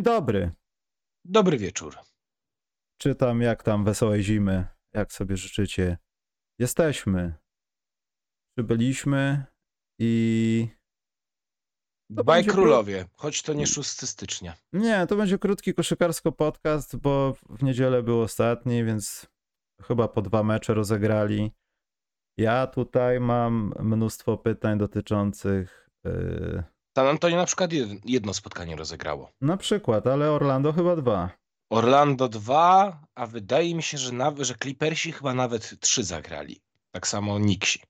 Dzień dobry. Dobry wieczór. Czytam, jak tam wesołej zimy, jak sobie życzycie. Jesteśmy. Przybyliśmy i. To będzie królowie, choć to nie 6 stycznia. Nie, to będzie krótki koszykarsko podcast, bo w niedzielę był ostatni, więc chyba po dwa mecze rozegrali. Ja tutaj mam mnóstwo pytań dotyczących. Yy, San Antonio na przykład jed- jedno spotkanie rozegrało. na przykład, ale Orlando chyba dwa. Orlando 2, a wydaje mi się, że nawet, że Clippersi chyba nawet 3 zagrali. Tak samo Nixi.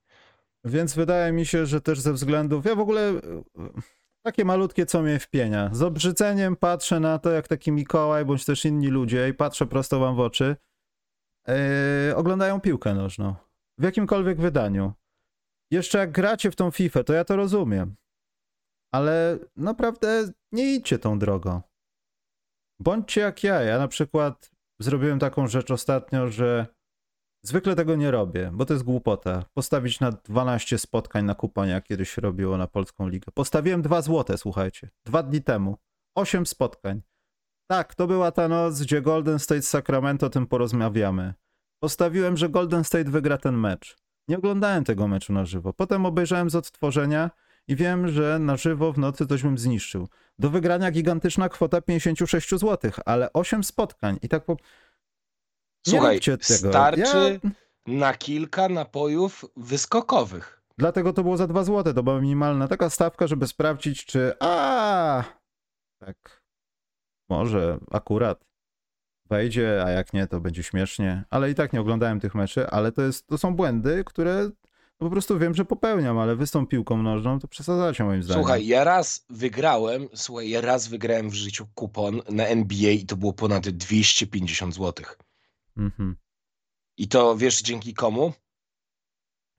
Więc wydaje mi się, że też ze względów. Ja w ogóle takie malutkie co mnie wpienia. Z obrzydzeniem patrzę na to, jak taki Mikołaj bądź też inni ludzie, i patrzę prosto wam w oczy, yy, oglądają piłkę nożną. W jakimkolwiek wydaniu. Jeszcze jak gracie w tą FIFA, to ja to rozumiem. Ale naprawdę nie idźcie tą drogą. Bądźcie jak ja. Ja na przykład zrobiłem taką rzecz ostatnio, że Zwykle tego nie robię, bo to jest głupota. Postawić na 12 spotkań na kuponie, jak kiedyś się robiło na Polską Ligę. Postawiłem 2 złote, słuchajcie. Dwa dni temu. 8 spotkań. Tak, to była ta noc, gdzie Golden State Sacramento, o tym porozmawiamy. Postawiłem, że Golden State wygra ten mecz. Nie oglądałem tego meczu na żywo. Potem obejrzałem z odtworzenia i wiem, że na żywo w nocy coś bym zniszczył. Do wygrania gigantyczna kwota 56 zł, ale 8 spotkań. I tak po... Nie Słuchaj, starczy Ja... na kilka napojów wyskokowych. Dlatego to było za 2 zł. To była minimalna taka stawka, żeby sprawdzić, czy. A tak. Może akurat wejdzie, a jak nie, to będzie śmiesznie. Ale i tak nie oglądałem tych meczy, ale to, jest, to są błędy, które po prostu wiem, że popełniam, ale wy z tą piłką nożną to przesadzacie moim zdaniem. Słuchaj, ja raz wygrałem, słuchaj, ja raz wygrałem w życiu kupon na NBA i to było ponad 250 zł. Mhm. I to wiesz dzięki komu?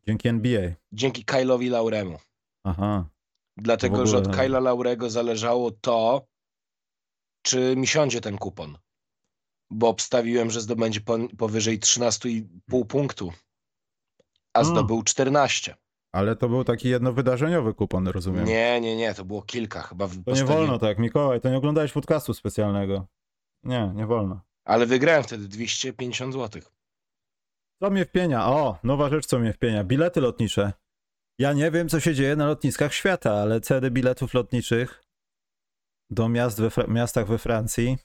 Dzięki NBA. Dzięki Kyle'owi Lauremu. Aha. Dlatego, ogóle- że od Kyla Laurego zależało to, czy mi siądzie ten kupon. Bo obstawiłem, że zdobędzie powyżej 13,5 punktu, a O. zdobył 14. Ale to był taki jednowydarzeniowy kupon, rozumiem. Nie, nie, nie, to było kilka chyba. w- To nie wolno tak, Mikołaj, to nie oglądałeś podcastu specjalnego. Nie, nie wolno. Ale wygrałem wtedy 250 zł. Co mnie wpienia? O, nowa rzecz, co mnie wpienia. Bilety lotnicze. Ja nie wiem, co się dzieje na lotniskach świata, ale ceny biletów lotniczych do miast we miastach we Francji.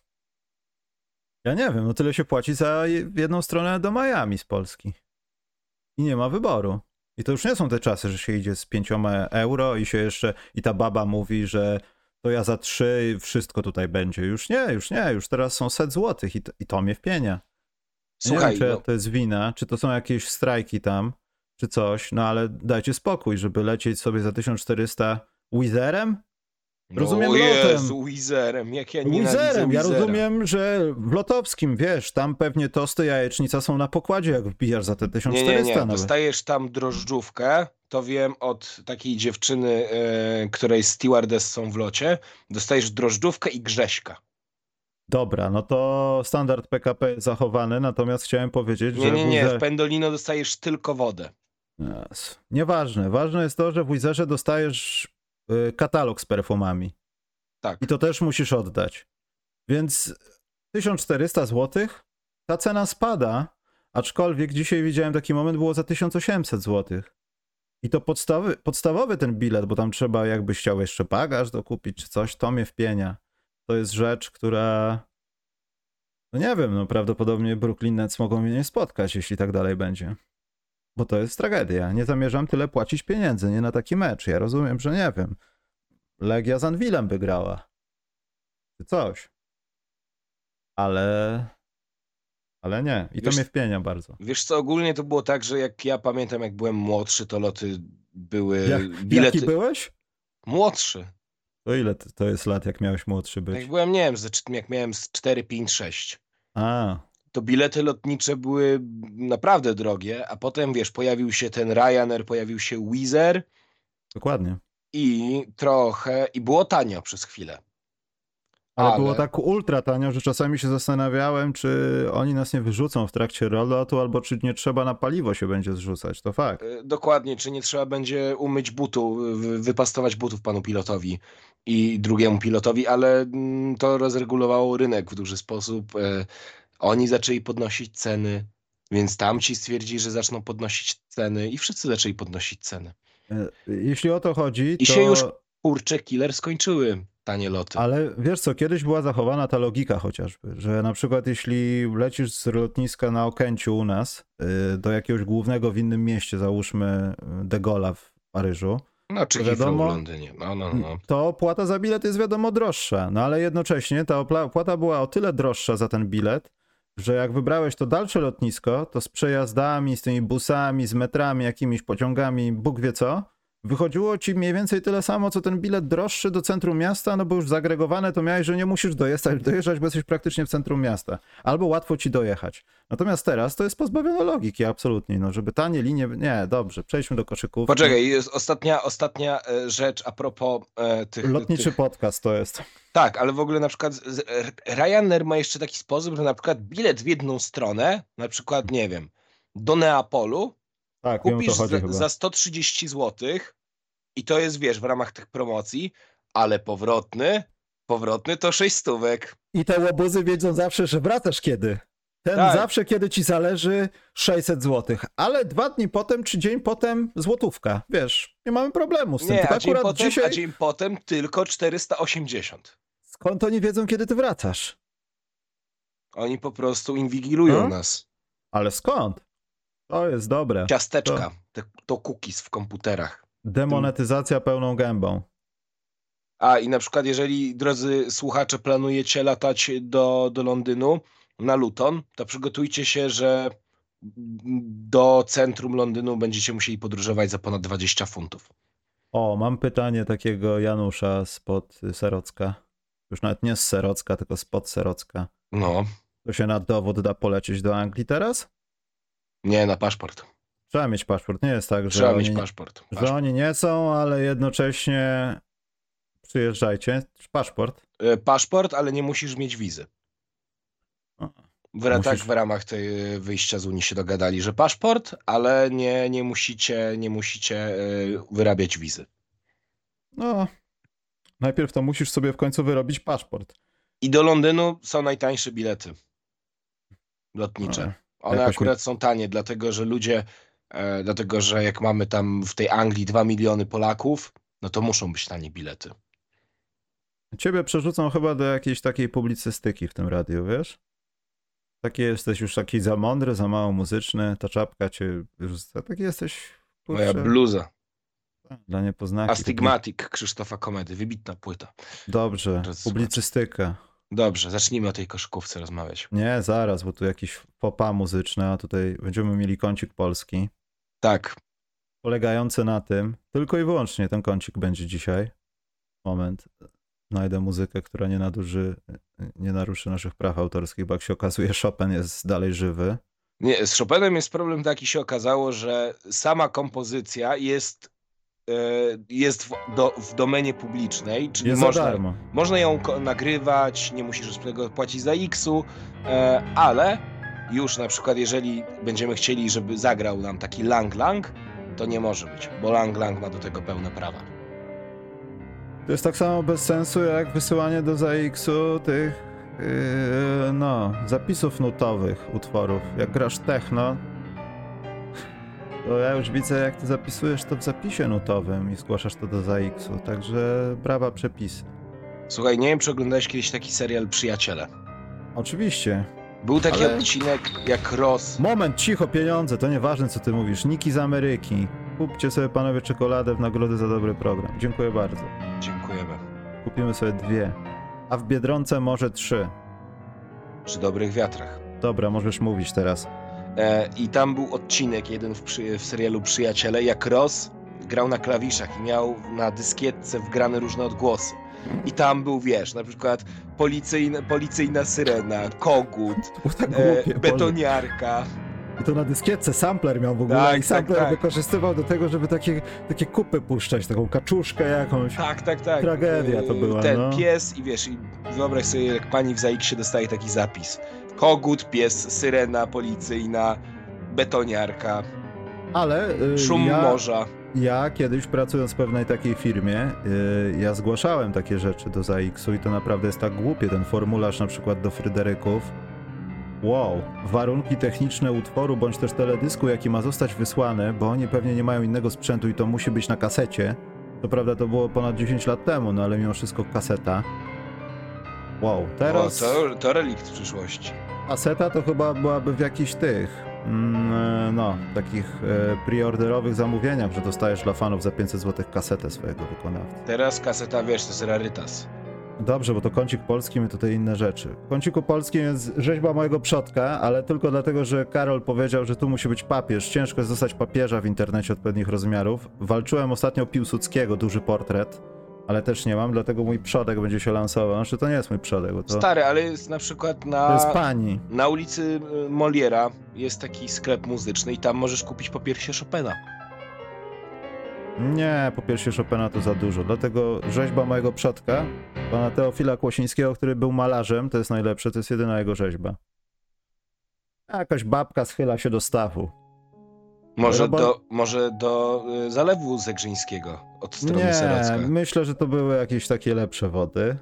Ja nie wiem, no tyle się płaci za je- jedną stronę do Miami z Polski. I nie ma wyboru. I to już nie są te czasy, że się idzie z pięcioma euro i się jeszcze, i ta baba mówi, że to ja za trzy wszystko tutaj będzie. Już nie, już nie, już teraz są set złotych i to, i to mnie wpienia. Słuchaj, nie wiem, czy no, to jest wina, czy to są jakieś strajki tam, czy coś, no ale dajcie spokój, żeby lecieć sobie za 1400 Wizerem? Rozumiem no, lotem. Jezu, Wizerem, jak ja Wizerem, ja rozumiem, że w Lotowskim, wiesz, tam pewnie tosty jajecznica są na pokładzie, jak wbijasz za te 1400 Nie, nie, nie. nawet. Dostajesz tam drożdżówkę, to wiem od takiej dziewczyny, e, której stewardess są w locie. Dostajesz drożdżówkę i grześka. Dobra, no to standard PKP jest zachowany, natomiast chciałem powiedzieć, Nie, że nie, nie. Wizer... W Pendolino dostajesz tylko wodę. Yes. Nieważne. Ważne jest to, że w Wizerze dostajesz y, katalog z perfumami. Tak. I to też musisz oddać. Więc 1400 zł, ta cena spada, aczkolwiek dzisiaj widziałem taki moment, było za 1800 zł. I to podstawy, podstawowy ten bilet, bo tam trzeba jakbyś chciał jeszcze bagaż dokupić czy coś, to mnie wpienia. To jest rzecz, która no nie wiem, no prawdopodobnie Brooklyn Nets mogą mnie nie spotkać, jeśli tak dalej będzie. Bo to jest tragedia. Nie zamierzam tyle płacić pieniędzy, nie na taki mecz. Ja rozumiem, że nie wiem. Legia z Anwilem by grała. Czy coś. Ale... Ale nie. I to Wiesz- mnie wpienia bardzo. Wiesz co, ogólnie to było tak, że jak ja pamiętam, jak byłem młodszy, to loty były Jak, bilety... Jaki byłeś? Młodszy. To ile to jest lat, jak miałeś młodszy być? Jak byłem, nie wiem, jak miałem z 4, 5, 6. A, to bilety lotnicze były naprawdę drogie, a potem wiesz, pojawił się ten Ryanair, pojawił się Wizz dokładnie. i trochę, i było tanio przez chwilę. Ale, Ale- było tak ultra tanio, że czasami się zastanawiałem, czy oni nas nie wyrzucą w trakcie lotu, albo czy nie trzeba na paliwo się będzie zrzucać. To fakt. E, Dokładnie, czy nie trzeba będzie umyć butu, wy- wypastować butów panu pilotowi i drugiemu pilotowi, ale mm, to rozregulowało rynek w duży sposób. Oni zaczęli podnosić ceny, więc tamci stwierdzili, że zaczną podnosić ceny i wszyscy zaczęli podnosić ceny. E, Jeśli o to chodzi, I to... się już- Kurcze, killer skończyły tanie loty. Ale wiesz co, kiedyś była zachowana ta logika chociażby, że na przykład jeśli lecisz z lotniska na Okęciu u nas y, do jakiegoś głównego w innym mieście, załóżmy y, De Gaulle'a w Paryżu, No, czy wiadomo- w Londynie. No, no, no. to opłata za bilet jest wiadomo droższa. No ale jednocześnie ta opłata była o tyle droższa za ten bilet, że jak wybrałeś to dalsze lotnisko, to z przejazdami, z tymi busami, z metrami, jakimiś pociągami, Bóg wie co, wychodziło ci mniej więcej tyle samo, co ten bilet droższy do centrum miasta, no bo już zagregowane to miałeś, że nie musisz dojeżdżać, dojeżdżać, bo jesteś praktycznie w centrum miasta. Albo łatwo ci dojechać. Natomiast teraz to jest pozbawione logiki absolutnie, no żeby tanie linie... Nie, dobrze, przejdźmy do koszykówki. Poczekaj, jest ostatnia, ostatnia e, rzecz a propos e, tych... Lotniczy tych... podcast to jest. Tak, ale w ogóle na przykład Ryanair ma jeszcze taki sposób, że na przykład bilet w jedną stronę, na przykład, nie wiem, do Neapolu, Tak, kupisz za, za 130 zł i to jest, wiesz, w ramach tych promocji, ale powrotny, powrotny to 6 stówek. I te łobuzy wiedzą zawsze, że wracasz kiedy. Ten Tak. zawsze, kiedy ci zależy 600 zł. Ale dwa dni potem, czy dzień potem złotówka. Wiesz, nie mamy problemu z tym. Nie, Tylko a dzień, akurat potem, dzisiaj, a dzień potem tylko 480. skąd oni wiedzą, kiedy ty wracasz? Oni po prostu inwigilują No. nas. Ale skąd? To jest dobre. Ciasteczka, te, to cookies w komputerach. Demonetyzacja pełną gębą. A i na przykład, jeżeli, drodzy słuchacze, planujecie latać do, do Londynu na Luton, to przygotujcie się, że do centrum Londynu będziecie musieli podróżować za ponad 20 funtów. O, mam pytanie takiego Janusza spod Serocka. Już nawet nie z Serocka, tylko spod Serocka. No, To się na dowód da polecieć do Anglii teraz? nie na paszport. Trzeba mieć paszport. Nie jest tak, że Trzeba oni... mieć paszport. że paszport. oni nie są, ale jednocześnie przyjeżdżajcie. Paszport. E, Paszport, ale nie musisz mieć wizy. W, tak musisz- w ramach tej e, wyjścia z Unii się dogadali, że paszport, ale nie, nie musicie, nie musicie e, wyrabiać wizy. No, najpierw to musisz sobie w końcu wyrobić paszport. I do Londynu są najtańsze bilety lotnicze. One mi- akurat są tanie, dlatego że ludzie, e, dlatego że jak mamy tam w tej Anglii 2 miliony Polaków, no to muszą być tanie bilety. Ciebie przerzucą chyba do jakiejś takiej publicystyki w tym radiu, wiesz? Taki jesteś już taki za mądry, za mało muzyczny, ta czapka cię już, taki jesteś, Moja kurczę, bluza. dla niepoznaki. Astigmatic Krzysztofa Komedy, wybitna płyta. Dobrze, publicystyka. Dobrze, zacznijmy o tej koszykówce rozmawiać. Nie, zaraz, bo tu jakiś popa muzyczny, a tutaj będziemy mieli kącik polski. Tak, polegający na tym, tylko i wyłącznie ten kącik będzie dzisiaj. Moment, znajdę muzykę, która nie naduży, nie naruszy naszych praw autorskich, bo jak się okazuje, Chopin jest dalej żywy. Nie, z Chopinem jest problem taki się okazało, że sama kompozycja jest, jest w, do, w domenie publicznej, czyli Jest można, można ją nagrywać, nie musisz z tego płacić za X-u, e, ale już na przykład jeżeli będziemy chcieli, żeby zagrał nam taki Lang Lang, to nie może być, bo Lang Lang ma do tego pełne prawa. To jest tak samo bez sensu, jak wysyłanie do ZX-u tych, yy, no, zapisów nutowych utworów. Jak grasz techno, to ja już widzę, jak ty zapisujesz to w zapisie nutowym i zgłaszasz to do ZX-u, także brawa przepisy. Słuchaj, nie wiem, czy oglądałeś kiedyś taki serial Przyjaciele. Oczywiście, Był taki Ale- odcinek jak Ross. Moment, cicho, pieniądze, to nieważne co ty mówisz. Niki z Ameryki. Kupcie sobie panowie czekoladę w nagrody za dobry program. Dziękuję bardzo. Dziękujemy. Kupimy sobie dwie. A w Biedronce może trzy. Przy dobrych wiatrach. Dobra, możesz mówić teraz. E, I tam był odcinek jeden w, przy, w serialu Przyjaciele, jak Ross grał na klawiszach i miał na dyskietce wgrane różne odgłosy. I tam był, wiesz, na przykład policyjna, policyjna syrena, kogut, tak e, głupie, Boże. betoniarka. I to na dyskietce sampler miał w ogóle Tak, i tak, sampler tak. wykorzystywał do tego, żeby takie, takie kupy puszczać, taką kaczuszkę jakąś. Tak, tak, tak. Tragedia to była, Ten no. pies i wiesz, i wyobraź sobie, jak pani w ZX dostaje taki zapis. Kogut, pies, syrena policyjna, betoniarka, Ale y, szum ja, morza. ja kiedyś pracując w pewnej takiej firmie, y, ja zgłaszałem takie rzeczy do ZAX-u i to naprawdę jest tak głupie, ten formularz na przykład do Fryderyków. Wow, warunki techniczne utworu bądź też teledysku, jaki ma zostać wysłany, bo oni pewnie nie mają innego sprzętu i to musi być na kasecie. To prawda, to było ponad 10 lat temu, no ale mimo wszystko kaseta. Wow, teraz... O, to, to relikt przyszłości. Kaseta to chyba byłaby w jakichś tych, mm, e, no, takich e, preorderowych zamówieniach, że dostajesz dla fanów za 500 zł kasetę swojego wykonawcy. Teraz kaseta, wiesz, to jest rarytas. Dobrze, bo to kącik polski, my tutaj inne rzeczy. W kąciku polskim jest rzeźba mojego przodka, ale tylko dlatego, że Karol powiedział, że tu musi być papież. Ciężko jest dostać papieża w internecie odpowiednich rozmiarów. Walczyłem ostatnio o Piłsudskiego, duży portret, ale też nie mam, dlatego mój przodek będzie się lansował. Znaczy to nie jest mój przodek, bo to, Stary, ale jest na przykład to na, jest pani. na ulicy y, Moliera jest taki sklep muzyczny i tam możesz kupić po piersie Chopina. Nie, po pierwsze Chopina to za dużo, dlatego rzeźba mojego przodka, pana Teofila Kłosińskiego, który był malarzem, to jest najlepsze, to jest jedyna jego rzeźba. A Jakaś babka schyla się do stawu. Może Robo- do, może do y, zalewu Zegrzyńskiego od strony Nie, Serocka. myślę, że to były jakieś takie lepsze wody.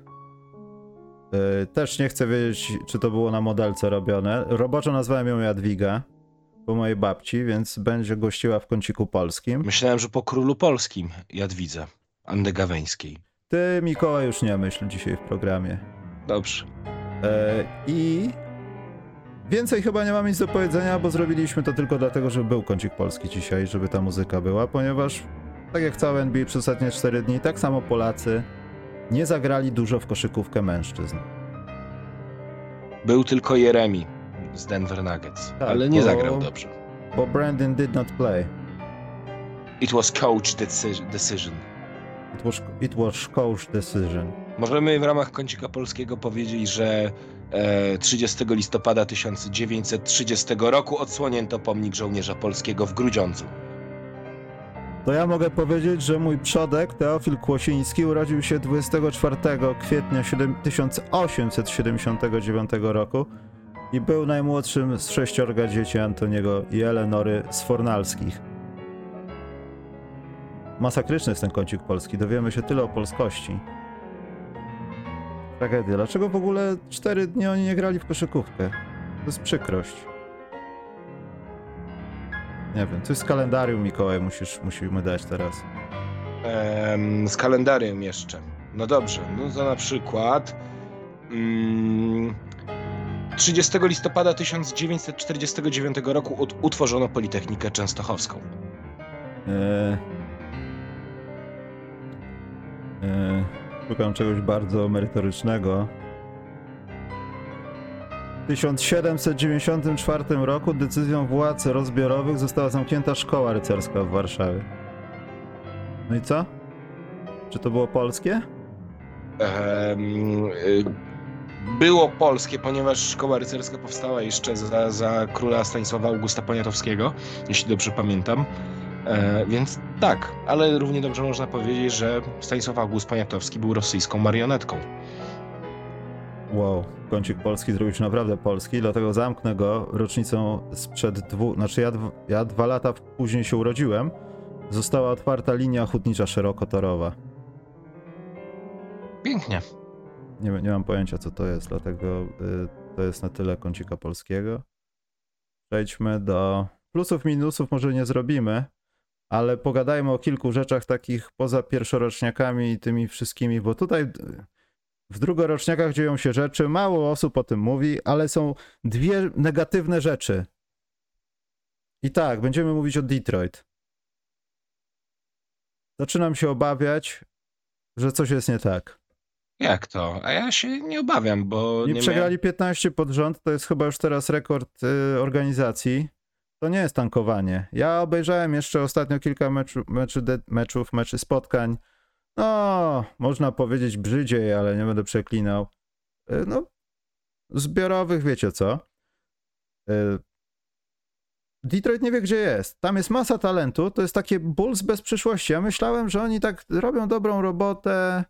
Yy, Też nie chcę wiedzieć, czy to było na modelce robione. Roboczo nazwałem ją Jadwiga, po mojej babci, więc będzie gościła w kąciku polskim. Myślałem, że po królu polskim Jadwidze, Anny Gaweńskiej. Ty, Mikołaj, już nie myśl dzisiaj w programie. Dobrze. E, I więcej chyba nie mam nic do powiedzenia, bo zrobiliśmy to tylko dlatego, że był kącik polski dzisiaj, żeby ta muzyka była, ponieważ tak jak całe NBA przez ostatnie 4 dni, tak samo Polacy nie zagrali dużo w koszykówkę mężczyzn. Był tylko Jeremi z Denver Nuggets, Tak, ale nie bo- zagrał dobrze. Bo Brandon did not play. It was coach deci- decision. It was, it was coach decision. Możemy w ramach kącika polskiego powiedzieć, że 30 listopada 1930 roku odsłonięto pomnik żołnierza polskiego w Grudziądzu. To ja mogę powiedzieć, że mój przodek, Teofil Kłosiński, urodził się 24 kwietnia 7 1879 roku i był najmłodszym z sześciorga dzieci Antoniego i Elenory Sfornalskich. Masakryczny jest ten kącik polski, dowiemy się tyle o polskości. Tragedia. Dlaczego w ogóle cztery dni oni nie grali w koszykówkę? To jest przykrość. Nie wiem, coś z kalendarium Mikołaj musisz, musimy dać teraz. Em, z kalendarium jeszcze. No dobrze, no to na przykład mm, 30 listopada 1949 roku ut- utworzono Politechnikę Częstochowską. Eee, eee, szukam czegoś bardzo merytorycznego. W 1794 roku decyzją władz rozbiorowych została zamknięta szkoła rycerska w Warszawie. No i co? Czy to było polskie? Y, było polskie, ponieważ szkoła rycerska powstała jeszcze za, za króla Stanisława Augusta Poniatowskiego, jeśli dobrze pamiętam. E, więc tak, ale równie dobrze można powiedzieć, że Stanisław August Poniatowski był rosyjską marionetką. Wow, kącik polski zrobił się naprawdę polski, dlatego zamknę go rocznicą sprzed dwóch, znaczy ja, ja dwa lata później się urodziłem, została otwarta linia hutnicza szerokotorowa. Pięknie. Nie, nie mam pojęcia co to jest, dlatego y, to jest na tyle kącika polskiego. Przejdźmy do plusów, minusów może nie zrobimy, ale pogadajmy o kilku rzeczach takich poza pierwszoroczniakami i tymi wszystkimi, bo tutaj w drugoroczniakach dzieją się rzeczy, mało osób o tym mówi, ale są dwie negatywne rzeczy. I tak, będziemy mówić o Detroit. Zaczynam się obawiać, że coś jest nie tak. Jak to? A ja się nie obawiam, bo Nie nie przegrali 15 pod rząd, to jest chyba już teraz rekord y, organizacji. To nie jest tankowanie. Ja obejrzałem jeszcze ostatnio kilka meczu, meczu, de, meczów, meczy spotkań. No, można powiedzieć brzydziej, ale nie będę przeklinał. Y, no, zbiorowych, wiecie co? Y, Detroit nie wie, gdzie jest. Tam jest masa talentu, to jest takie Bulls bez przyszłości. Ja myślałem, że oni tak robią dobrą robotę,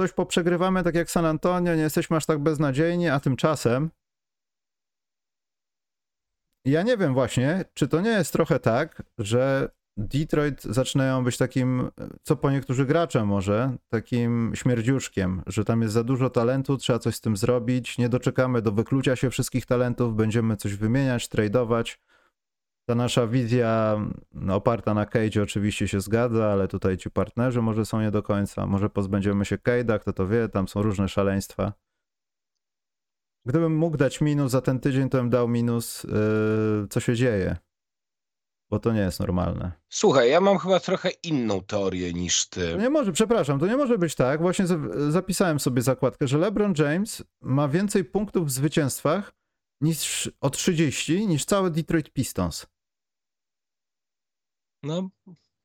coś poprzegrywamy, tak jak San Antonio, nie jesteśmy aż tak beznadziejni, a tymczasem ja nie wiem właśnie, czy to nie jest trochę tak, że Detroit zaczynają być takim, co po niektórzy gracze może, takim śmierdziuszkiem, że tam jest za dużo talentu, trzeba coś z tym zrobić, nie doczekamy do wyklucia się wszystkich talentów, będziemy coś wymieniać, tradować. Ta nasza wizja no, oparta na Cage oczywiście się zgadza, ale tutaj ci partnerzy może są nie do końca. Może pozbędziemy się Cade'a, kto to wie, tam są różne szaleństwa. Gdybym mógł dać minus za ten tydzień, to bym dał minus, yy, co się dzieje. Bo to nie jest normalne. Słuchaj, ja mam chyba trochę inną teorię niż ty. To nie może, przepraszam, to nie może być tak. Właśnie zapisałem sobie zakładkę, że LeBron James ma więcej punktów w zwycięstwach niż o 30 niż całe Detroit Pistons. No,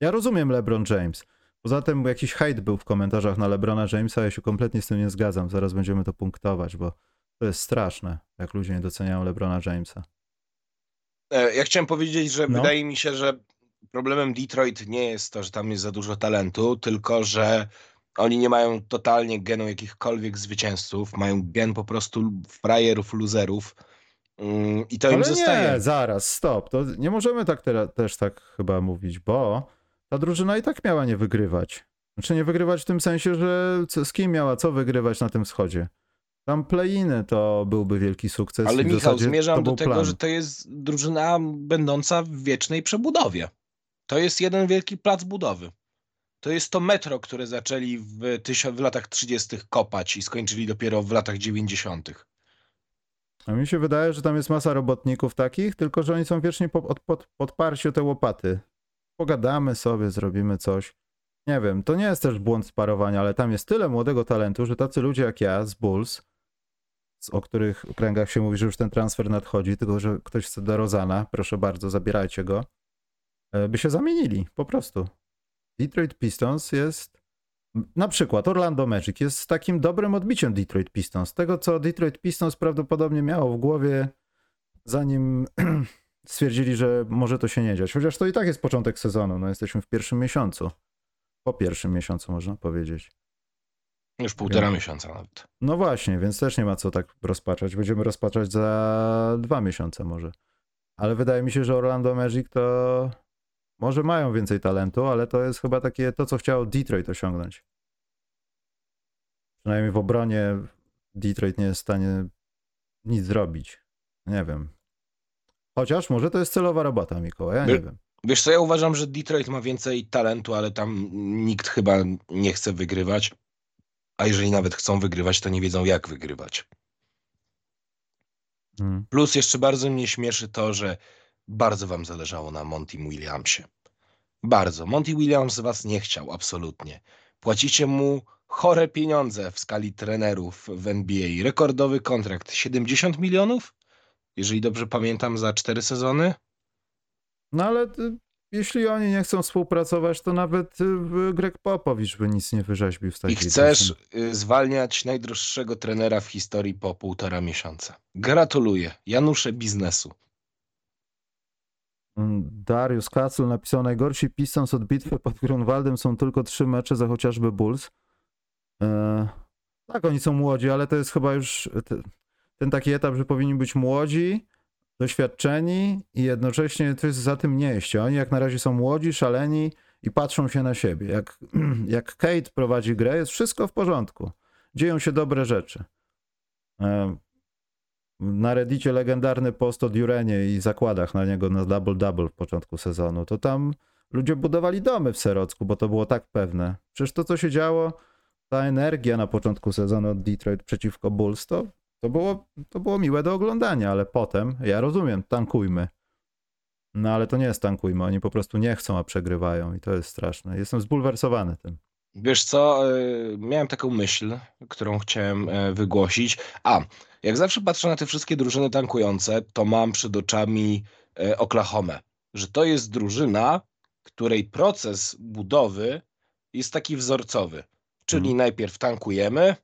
Ja rozumiem LeBron James. Poza tym jakiś hejt był w komentarzach na LeBrona Jamesa, ja się kompletnie z tym nie zgadzam. Zaraz będziemy to punktować, bo to jest straszne, jak ludzie nie doceniają LeBrona Jamesa. e, ja chciałem powiedzieć, że No. wydaje mi się, że problemem Detroit nie jest to, że tam jest za dużo talentu, tylko że oni nie mają totalnie genu jakichkolwiek zwycięzców, mają gen po prostu frajerów, luzerów mm, i to im Ale zostaje. nie, zaraz, stop. To nie możemy tak teraz, też tak chyba mówić, bo ta drużyna i tak miała nie wygrywać. Znaczy nie wygrywać w tym sensie, że z kim miała co wygrywać na tym wschodzie. Tam play-iny to byłby wielki sukces. Ale Michał, zmierzam do tego, plan. że to jest drużyna będąca w wiecznej przebudowie. To jest jeden wielki plac budowy. To jest to metro, które zaczęli w, w latach 30. kopać i skończyli dopiero w latach 90. A mi się wydaje, że tam jest masa robotników takich, tylko że oni są wiecznie po, od, pod, podparci o te łopaty. Pogadamy sobie, zrobimy coś. Nie wiem, to nie jest też błąd sparowania, ale tam jest tyle młodego talentu, że tacy ludzie jak ja z Bulls, o których kręgach się mówi, że już ten transfer nadchodzi, tylko że ktoś chce do Rozana, proszę bardzo, zabierajcie go, e, by się zamienili, po prostu. Detroit Pistons jest na przykład Orlando Magic jest takim dobrym odbiciem Detroit Pistons. Tego, co Detroit Pistons prawdopodobnie miało w głowie, zanim stwierdzili, że może to się nie dziać. Chociaż to i tak jest początek sezonu. No, jesteśmy w pierwszym miesiącu. Po pierwszym miesiącu, można powiedzieć. Już półtora Wiem. miesiąca nawet. No właśnie, więc też nie ma co tak rozpaczać. Będziemy rozpaczać za dwa miesiące może. Ale wydaje mi się, że Orlando Magic to może mają więcej talentu, ale to jest chyba takie to, co chciało Detroit osiągnąć. Przynajmniej w obronie Detroit nie jest w stanie nic zrobić. Nie wiem. Chociaż może to jest celowa robota, Mikołaj, ja nie By- wiem. Wiesz co, ja uważam, że Detroit ma więcej talentu, ale tam nikt chyba nie chce wygrywać. A jeżeli nawet chcą wygrywać, to nie wiedzą jak wygrywać. Mm. Plus jeszcze bardzo mnie śmieszy to, że bardzo wam zależało na Monty Williamsie. Bardzo. Monty Williams was nie chciał, absolutnie. Płacicie mu chore pieniądze w skali trenerów w NBA. Rekordowy kontrakt 70 milionów? Jeżeli dobrze pamiętam, za cztery sezony? No ale y, jeśli oni nie chcą współpracować, to nawet y, Greg Popowicz by nic nie wyrzeźbił w I takiej chcesz drużynie. y, zwalniać najdroższego trenera w historii po półtora miesiąca. Gratuluję. Janusze biznesu. Mm, Darius Kacel napisał, najgorsi Pistons od bitwy pod Grunwaldem są tylko trzy mecze za chociażby Bulls. E, tak, oni są młodzi, ale to jest chyba już te, ten taki etap, że powinni być młodzi, doświadczeni i jednocześnie coś za tym nie iść. Oni jak na razie są młodzi, szaleni i patrzą się na siebie. Jak, jak Kate prowadzi grę, jest wszystko w porządku. Dzieją się dobre rzeczy. Na Reddicie legendarny post o Durenie i zakładach na niego na double-double w początku sezonu, to tam ludzie budowali domy w Serocku, bo to było tak pewne. Przecież to, co się działo, ta energia na początku sezonu od Detroit przeciwko Bulls, to, to, było, to było miłe do oglądania, ale potem, ja rozumiem, tankujmy. No ale to nie jest tankujmy, oni po prostu nie chcą, a przegrywają i to jest straszne. Jestem zbulwersowany tym. Wiesz co, y, miałem taką myśl, którą chciałem e, wygłosić. A, jak zawsze patrzę na te wszystkie drużyny tankujące, to mam przed oczami e, Oklahomę. Że to jest drużyna, której proces budowy jest taki wzorcowy. Czyli Mhm. najpierw tankujemy,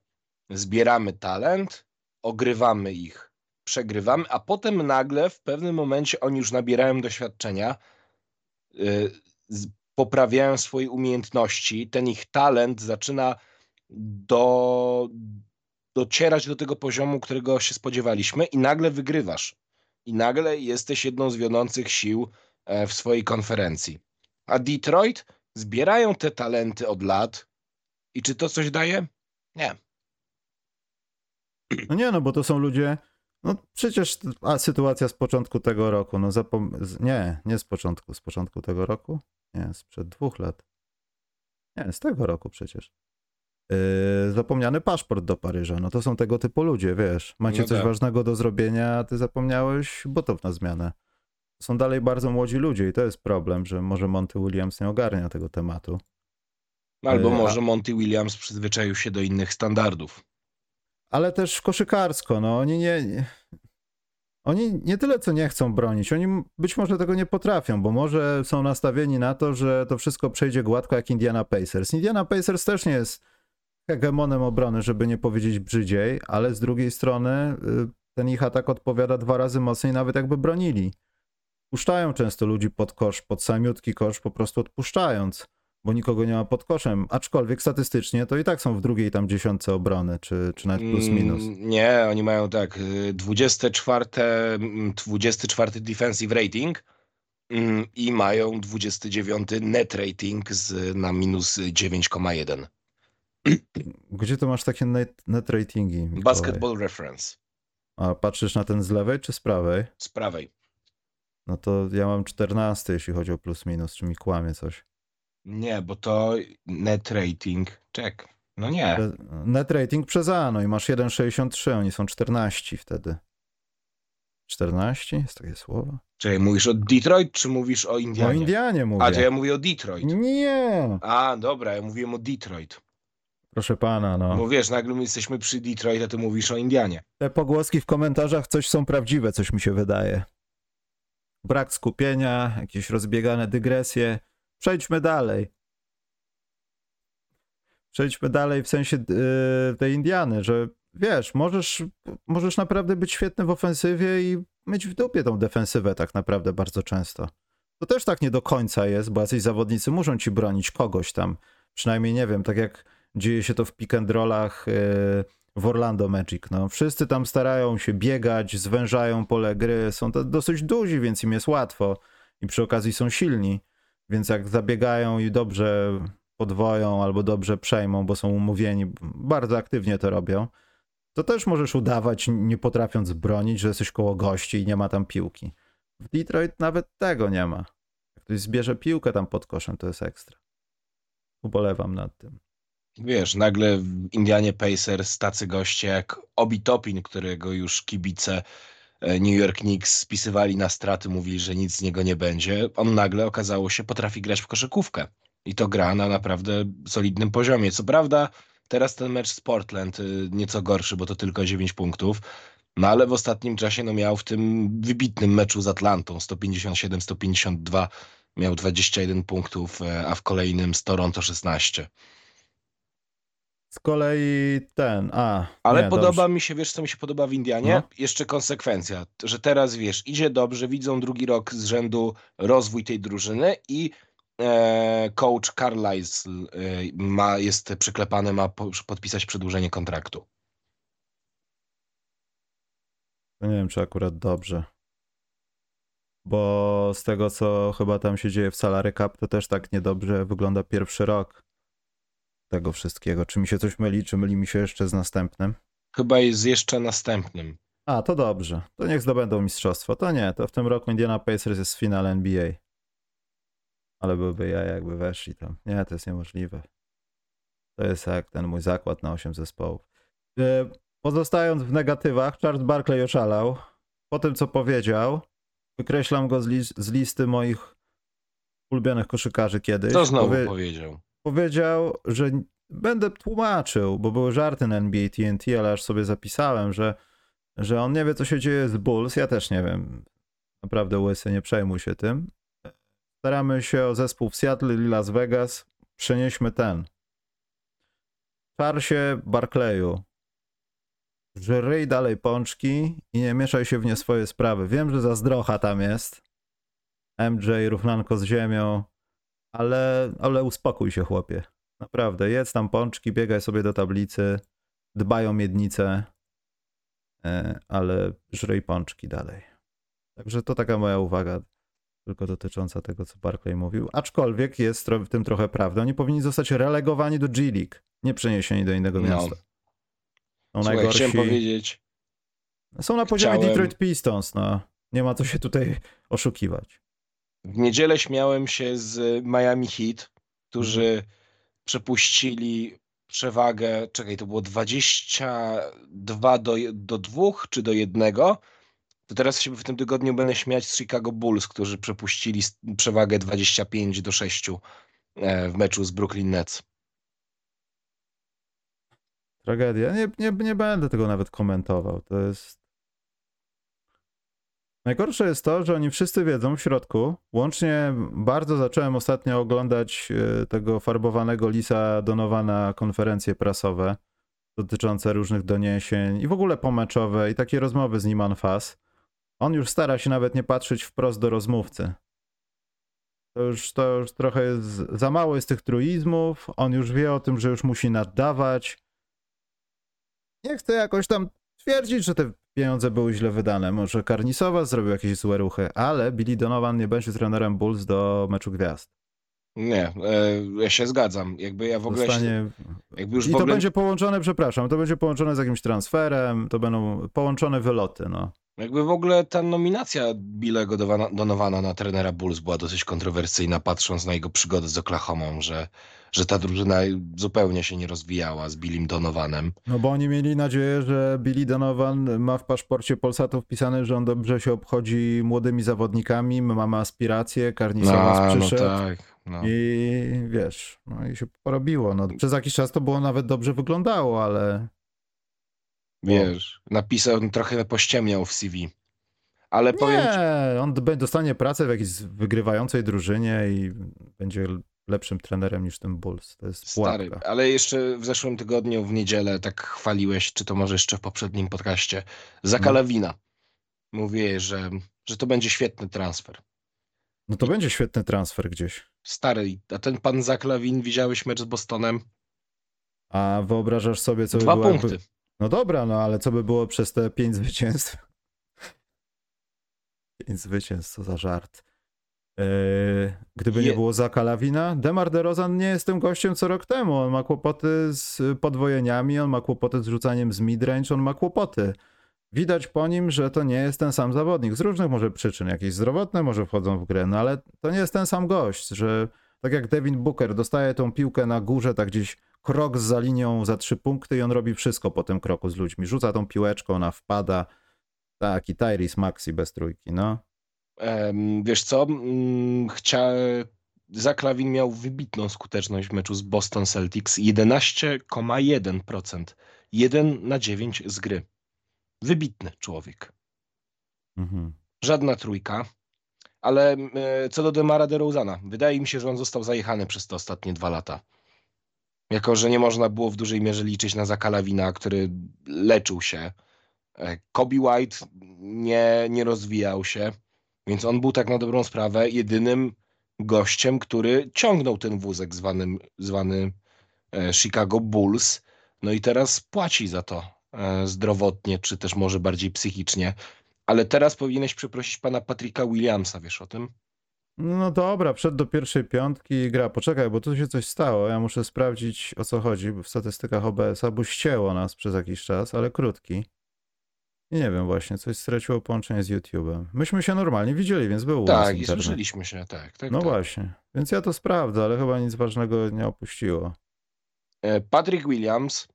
zbieramy talent, ogrywamy ich przegrywamy, a potem nagle w pewnym momencie oni już nabierają doświadczenia, y, poprawiają swoje umiejętności, ten ich talent zaczyna do, docierać do tego poziomu, którego się spodziewaliśmy i nagle wygrywasz. I nagle jesteś jedną z wiodących sił e, w swojej konferencji. A Detroit zbierają te talenty od lat i czy to coś daje? Nie. No nie, no bo to są ludzie. No przecież a sytuacja z początku tego roku. No zapom... Nie, nie z początku. Z początku tego roku? Nie, sprzed dwóch lat. Nie, z tego roku przecież. Yy, zapomniany paszport do Paryża. No to są tego typu ludzie, wiesz. Macie No coś tak. ważnego do zrobienia, a ty zapomniałeś botów na zmianę. Są dalej bardzo młodzi ludzie i to jest problem, że może Monty Williams nie ogarnia tego tematu. Albo a- może Monty Williams przyzwyczaił się do innych standardów. Ale też koszykarsko, no oni nie, nie. Oni nie tyle co nie chcą bronić, oni być może tego nie potrafią, bo może są nastawieni na to, że to wszystko przejdzie gładko jak Indiana Pacers. Indiana Pacers też nie jest hegemonem obrony, żeby nie powiedzieć brzydziej, ale z drugiej strony y, ten ich atak odpowiada dwa razy mocniej, nawet jakby bronili. Puszczają często ludzi pod kosz, pod samiutki kosz, po prostu odpuszczając, bo nikogo nie ma pod koszem. Aczkolwiek statystycznie to i tak są w drugiej tam dziesiątce obrony, czy, czy nawet plus minus. Mm, Nie, oni mają tak, y, 24, mm, 24 defensive rating mm, i mają 29 net rating z, na minus 9,1. Gdzie to masz takie net, net ratingi? Mikołaj? Basketball reference A patrzysz na ten z lewej czy z prawej? z prawej. No to ja mam 14, jeśli chodzi o plus minus, czy mi kłamie coś. Nie, bo to net rating, czek, no nie. Net rating przez A, no i masz 1,63, oni są 14 wtedy. 14? Jest takie słowo? Czekaj, mówisz o Detroit, czy mówisz o O Indianie? Indianie mówię. A, to ja mówię o Detroit. Nie! A, dobra, ja mówiłem o Detroit. Proszę pana, no. Bo wiesz, nagle my jesteśmy przy Detroit, a ty mówisz o Indianie. Te pogłoski w komentarzach coś są prawdziwe, coś mi się wydaje. Brak skupienia, jakieś rozbiegane dygresje. Przejdźmy dalej. Przejdźmy dalej w sensie yy, tej Indiany, że wiesz, możesz, możesz naprawdę być świetny w ofensywie i mieć w dupie tą defensywę tak naprawdę bardzo często. To też tak nie do końca jest, bo jacyś zawodnicy muszą ci bronić kogoś tam. Przynajmniej nie wiem, tak jak dzieje się to w pick and rollach yy, w Orlando Magic. No. Wszyscy tam starają się biegać, zwężają pole gry, są to dosyć duzi, więc im jest łatwo i przy okazji są silni, więc jak zabiegają i dobrze podwoją albo dobrze przejmą, bo są umówieni, bardzo aktywnie to robią, to też możesz udawać, nie potrafiąc bronić, że jesteś koło gości i nie ma tam piłki. W Detroit nawet tego nie ma. Jak ktoś zbierze piłkę tam pod koszem, to jest ekstra. Ubolewam nad tym. Wiesz, nagle w Indianie Pacers tacy goście jak Obi Topin, którego już kibice New York Knicks spisywali na straty, mówili, że nic z niego nie będzie. On nagle okazało się potrafi grać w koszykówkę. I to gra na naprawdę solidnym poziomie. Co prawda teraz ten mecz z Portland y, nieco gorszy, bo to tylko 9 punktów. No ale w ostatnim czasie no, miał w tym wybitnym meczu z Atlantą 157-152 miał 21 punktów, e, a w kolejnym z Toronto 16. Z kolei ten, a. Ale nie, podoba dobrze. mi się, wiesz co mi się podoba w Indianie? No. Jeszcze konsekwencja, że teraz wiesz, idzie dobrze, widzą drugi rok z rzędu rozwój tej drużyny i e, coach Carlisle e, ma, jest przyklepany, ma po, podpisać przedłużenie kontraktu. Nie wiem, czy akurat dobrze. Bo z tego, co chyba tam się dzieje w salary cap, to też tak niedobrze wygląda pierwszy rok tego wszystkiego. Czy mi się coś myli, czy myli mi się jeszcze z następnym? Chyba jest jeszcze następnym. A, to dobrze. To niech zdobędą mistrzostwo. To nie, to w tym roku Indiana Pacers jest w finale NBA. Ale byłby ja, jakby weszli tam. Nie, to jest niemożliwe. To jest jak ten mój zakład na 8 zespołów. E, Pozostając w negatywach, Charles Barkley oszalał. Po tym, co powiedział, wykreślam go z, lis- z listy moich ulubionych koszykarzy kiedyś. To znowu Powie- powiedział. Powiedział, że będę tłumaczył, bo były żarty na NBA TNT, ale aż sobie zapisałem, że, że on nie wie, co się dzieje z Bulls. Ja też nie wiem. Naprawdę łysy, nie przejmuj się tym. Staramy się o zespół w Seattle i Las Vegas. Przenieśmy ten. Charlesie Barclayu. Żryj dalej pączki i nie mieszaj się w nie swoje sprawy. Wiem, że zazdrocha tam jest. MJ, równanko z ziemią, ale, ale uspokój się, chłopie. Naprawdę, jedz tam pączki, biegaj sobie do tablicy, dbaj o miednicę, e, ale żryj pączki dalej. Także to taka moja uwaga, tylko dotycząca tego, co Barclay mówił. Aczkolwiek jest w tym trochę prawdy. Oni powinni zostać relegowani do G League, nie przeniesieni do innego No. miasta. Są Słuchaj, najgorsi. powiedzieć, Są na poziomie Chciałem- Detroit Pistons, no. Nie ma co się tutaj oszukiwać. W niedzielę śmiałem się z Miami Heat, którzy Mhm. przepuścili przewagę, czekaj, to było 22 do, do 2 czy do 1. To teraz się w tym tygodniu będę śmiać z Chicago Bulls, którzy przepuścili przewagę 25 do 6 e, w meczu z Brooklyn Nets. Tragedia. Nie, nie, nie będę tego nawet komentował. To jest. Najgorsze jest to, że oni wszyscy wiedzą w środku. Łącznie bardzo zacząłem ostatnio oglądać e, tego farbowanego lisa Donowana konferencje prasowe dotyczące różnych doniesień i w ogóle pomeczowe i takie rozmowy z nim on. On już stara się nawet nie patrzeć wprost do rozmówcy. To już, to już trochę jest, za mało jest tych truizmów. On już wie o tym, że już musi naddawać. Nie chcę jakoś tam twierdzić, że te pieniądze były źle wydane. Może Karnisowa zrobił jakieś złe ruchy, ale Billy Donovan nie będzie trenerem Bulls do meczu gwiazd. Nie, e, ja się zgadzam. Jakby ja w ogóle. Się, Zostanie... już I to ogóle. będzie połączone, przepraszam, to będzie połączone z jakimś transferem, to będą połączone wyloty, no. Jakby w ogóle ta nominacja Billego Donowana na trenera Bulls była dosyć kontrowersyjna, patrząc na jego przygodę z Oklahomą, że, że ta drużyna zupełnie się nie rozwijała z Billim Donovanem. No bo oni mieli nadzieję, że Billy Donovan ma w paszporcie Polsatu wpisane, że on dobrze się obchodzi młodymi zawodnikami, my mamy aspiracje, Karnisowas no przyszedł. tak. No. I wiesz, no i się porobiło. No, przez jakiś czas to było nawet dobrze wyglądało, ale Wiesz, napisał, trochę pościemniał w CV. Ale powiem ci, nie, on dostanie pracę w jakiejś wygrywającej drużynie i będzie lepszym trenerem niż ten Bulls. To jest stary, pułapka. ale jeszcze w zeszłym tygodniu, w niedzielę, tak chwaliłeś, czy to może jeszcze w poprzednim podcaście, Zakalawina. Mówię, że, że to będzie świetny transfer. No to będzie świetny transfer gdzieś. Stary, a ten pan Zaklawin, widziałeś mecz z Bostonem? A wyobrażasz sobie, co Dwa by było... punkty. Jakby... No dobra, no ale co by było przez te pięć zwycięstw? Pięć zwycięstw, co za żart. Yy, gdyby nie Je- było Zaka Lawina, Demar DeRozan nie jest tym gościem co rok temu. On ma kłopoty z podwojeniami, on ma kłopoty z rzucaniem z midrange, on ma kłopoty. Widać po nim, że to nie jest ten sam zawodnik. Z różnych może przyczyn, jakieś zdrowotne może wchodzą w grę, no ale to nie jest ten sam gość, że tak jak Devin Booker dostaje tą piłkę na górze, tak gdzieś krok za linią za trzy punkty i on robi wszystko po tym kroku z ludźmi. Rzuca tą piłeczką, ona wpada. Tak, i Tyrese Maxi bez trójki, no. Em, wiesz co? Mm, Chcia... Zaklawin miał wybitną skuteczność w meczu z Boston Celtics 11,1%. 1 na 9 z gry. Wybitny człowiek. Mhm. Żadna trójka. Ale e, co do Demara DeRozana, wydaje mi się, że on został zajechany przez te ostatnie dwa lata. Jako, że nie można było w dużej mierze liczyć na Zakalawina, który leczył się. E, Kobe White nie, nie rozwijał się, więc on był tak na dobrą sprawę jedynym gościem, który ciągnął ten wózek zwanym, zwany e, Chicago Bulls. No i teraz płaci za to zdrowotnie, czy też może bardziej psychicznie. Ale teraz powinieneś przeprosić pana Patryka Williamsa, wiesz o tym? No dobra, przed do pierwszej piątki i gra. Poczekaj, bo tu się coś stało. Ja muszę sprawdzić o co chodzi w statystykach OBS-a, bo ścięło nas przez jakiś czas, ale krótki. I nie wiem właśnie, coś straciło połączenie z YouTube'em. Myśmy się normalnie widzieli, więc był u nas Tak, i słyszeliśmy się, tak. tak No tak. właśnie, więc ja to sprawdzę, ale chyba nic ważnego nie opuściło. E, Patrick Williams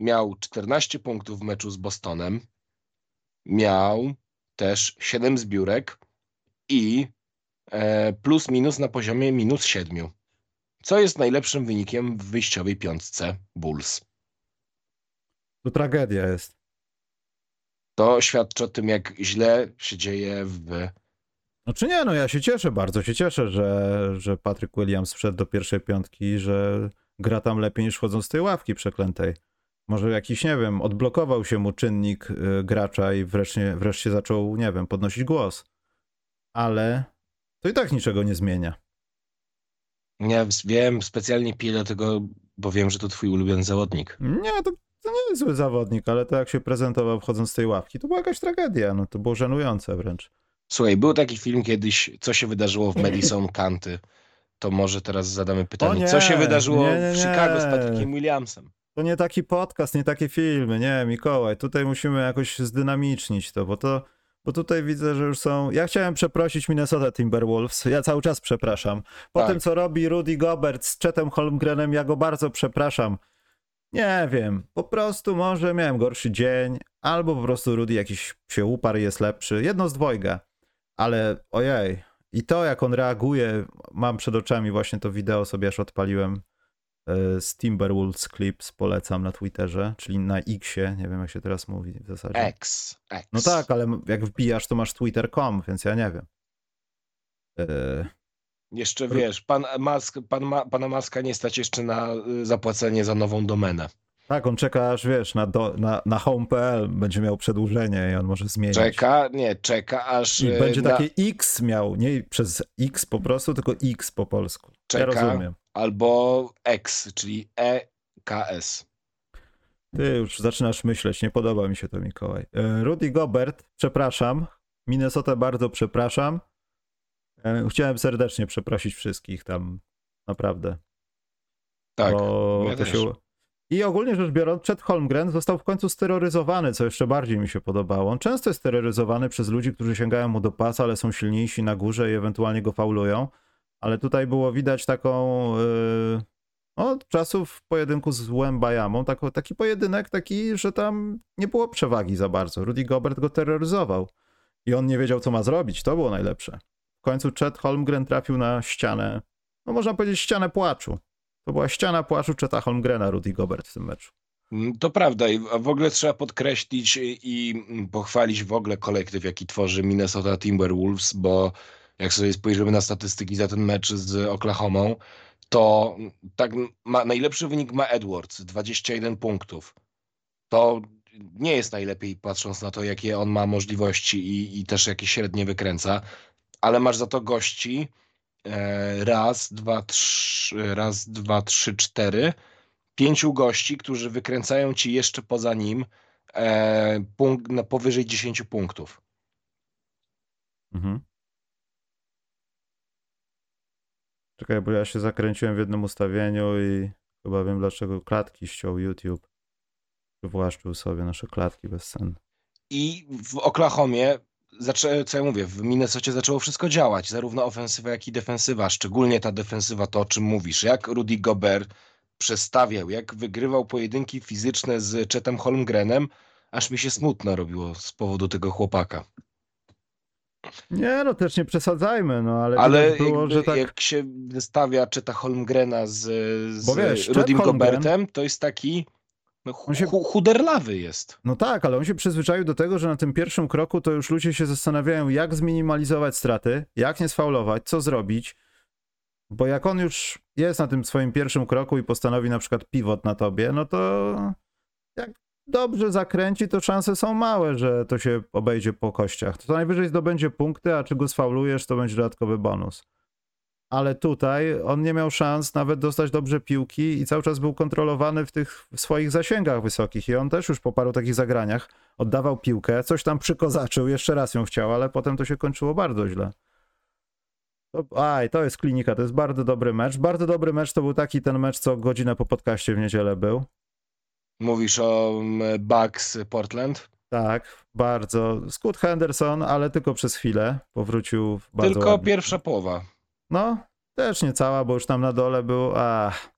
miał 14 punktów w meczu z Bostonem. Miał też 7 zbiórek i e, plus minus na poziomie minus 7. Co jest najlepszym wynikiem w wyjściowej piątce Bulls. To tragedia jest. To świadczy o tym, jak źle się dzieje w Znaczy nie, no ja się cieszę, bardzo się cieszę, że, że Patrick Williams wszedł do pierwszej piątki, że gra tam lepiej niż wchodząc z tej ławki przeklętej. Może jakiś, nie wiem, odblokował się mu czynnik y, gracza i wreszcie, wreszcie zaczął, nie wiem, podnosić głos. Ale to i tak niczego nie zmienia. Nie, wiem, specjalnie piję dlatego, bo wiem, że to twój ulubiony zawodnik. Nie, to, to nie jest zły zawodnik, ale to jak się prezentował wchodząc z tej ławki, to była jakaś tragedia, no to było żenujące wręcz. Słuchaj, był taki film kiedyś, co się wydarzyło w Madison County. To może teraz zadamy pytanie, nie, co się wydarzyło nie, nie, w Chicago z. Patrickiem Williamsem? To nie taki podcast, nie takie filmy, nie, Mikołaj, tutaj musimy jakoś zdynamicznić to, bo to, bo tutaj widzę, że już są, ja chciałem przeprosić Minnesota Timberwolves, ja cały czas przepraszam. Po Tak. tym, co robi Rudy Gobert z Chetem Holmgrenem, ja go bardzo przepraszam. Nie wiem, po prostu może miałem gorszy dzień, albo po prostu Rudy jakiś się uparł jest lepszy, jedno z dwojga. Ale ojej, i to jak on reaguje, mam przed oczami właśnie to wideo sobie aż odpaliłem z Timberwolves Clips, polecam na Twitterze, czyli na Xie, nie wiem jak się teraz mówi w zasadzie. X. X. No tak, ale jak wbijasz, to masz twitter.com, więc ja nie wiem. E, Jeszcze wiesz, pan Mask, pan Ma, pana Maska nie stać jeszcze na y, zapłacenie za nową domenę. tak, on czeka aż wiesz, na, do, na, na home.pl będzie miał przedłużenie i on może zmienić. Czeka, nie, czeka aż I y, będzie na, takie X miał, nie przez X po prostu, tylko X po polsku. Ja Czeka. rozumiem. Albo X, czyli EKS. Ty już zaczynasz myśleć, nie podoba mi się to, Mikołaj. E, Rudy Gobert, przepraszam. Minnesota bardzo przepraszam. E, Chciałem serdecznie przeprosić wszystkich tam, naprawdę. Tak, bo ja się... I ogólnie rzecz biorąc, Chet Holmgren został w końcu steroryzowany, co jeszcze bardziej mi się podobało. On często jest steroryzowany przez ludzi, którzy sięgają mu do pasa, ale są silniejsi na górze i ewentualnie go faulują. Ale tutaj było widać taką... Yy... Od czasów pojedynku z Łębajamą, tak, taki pojedynek taki, że tam nie było przewagi za bardzo. Rudy Gobert go terroryzował i on nie wiedział, co ma zrobić. To było najlepsze. W końcu Chet Holmgren trafił na ścianę, no można powiedzieć ścianę płaczu. To była ściana płaczu Cheta Holmgrena, Rudy Gobert w tym meczu. Mm, To prawda i w ogóle trzeba podkreślić i pochwalić w ogóle kolektyw, jaki tworzy Minnesota Timberwolves, bo jak sobie spojrzymy na statystyki za ten mecz z Oklahomą, to tak ma, najlepszy wynik ma Edwards, 21 punktów. To nie jest najlepiej patrząc na to, jakie on ma możliwości i, i też jakie średnie wykręca, ale masz za to gości e, raz, dwa, trzy, raz, dwa, trzy, cztery, pięciu gości, którzy wykręcają ci jeszcze poza nim e, punkt, na powyżej 10 punktów. Mhm. Czekaj, bo ja się zakręciłem w jednym ustawieniu i chyba wiem dlaczego klatki ściął YouTube. Wywłaszczył sobie nasze klatki bez sen. I w Oklahomie, co ja mówię, w Minnesocie zaczęło wszystko działać, zarówno ofensywa, jak i defensywa. Szczególnie ta defensywa, to o czym mówisz. Jak Rudy Gobert przestawiał, jak wygrywał pojedynki fizyczne z Chetem Holmgrenem, aż mi się smutno robiło z powodu tego chłopaka. Nie, no też nie przesadzajmy, no ale, Ale było, jakby, że tak... jak się wystawia Cheta Holmgrena z, z wiesz, Holmgren- Gobertem, to jest taki no, hu, On się- hu, chuderlawy jest. No tak, ale on się przyzwyczaił do tego, że na tym pierwszym kroku to już ludzie się zastanawiają, jak zminimalizować straty, jak nie sfaulować, co zrobić. Bo jak on już jest na tym swoim pierwszym kroku i postanowi na przykład pivot na tobie, no to jak dobrze zakręci, to szanse są małe, że to się obejdzie po kościach. To najwyżej zdobędzie punkty, a czy go sfaulujesz, to będzie dodatkowy bonus. Ale tutaj on nie miał szans nawet dostać dobrze piłki i cały czas był kontrolowany w tych swoich zasięgach wysokich. I on też już po paru takich zagraniach oddawał piłkę, coś tam przykozaczył, jeszcze raz ją chciał, ale potem to się kończyło bardzo źle. Aj, to jest klinika, to jest bardzo dobry mecz. Bardzo dobry mecz to był taki ten mecz, co godzinę po podcaście w niedzielę był. Mówisz o mm, Bucks Portland? Tak, bardzo. Scott Henderson, ale tylko przez chwilę powrócił w bardzo Tylko ładnie. pierwsza połowa. No, też nie cała, bo już tam na dole był, ach,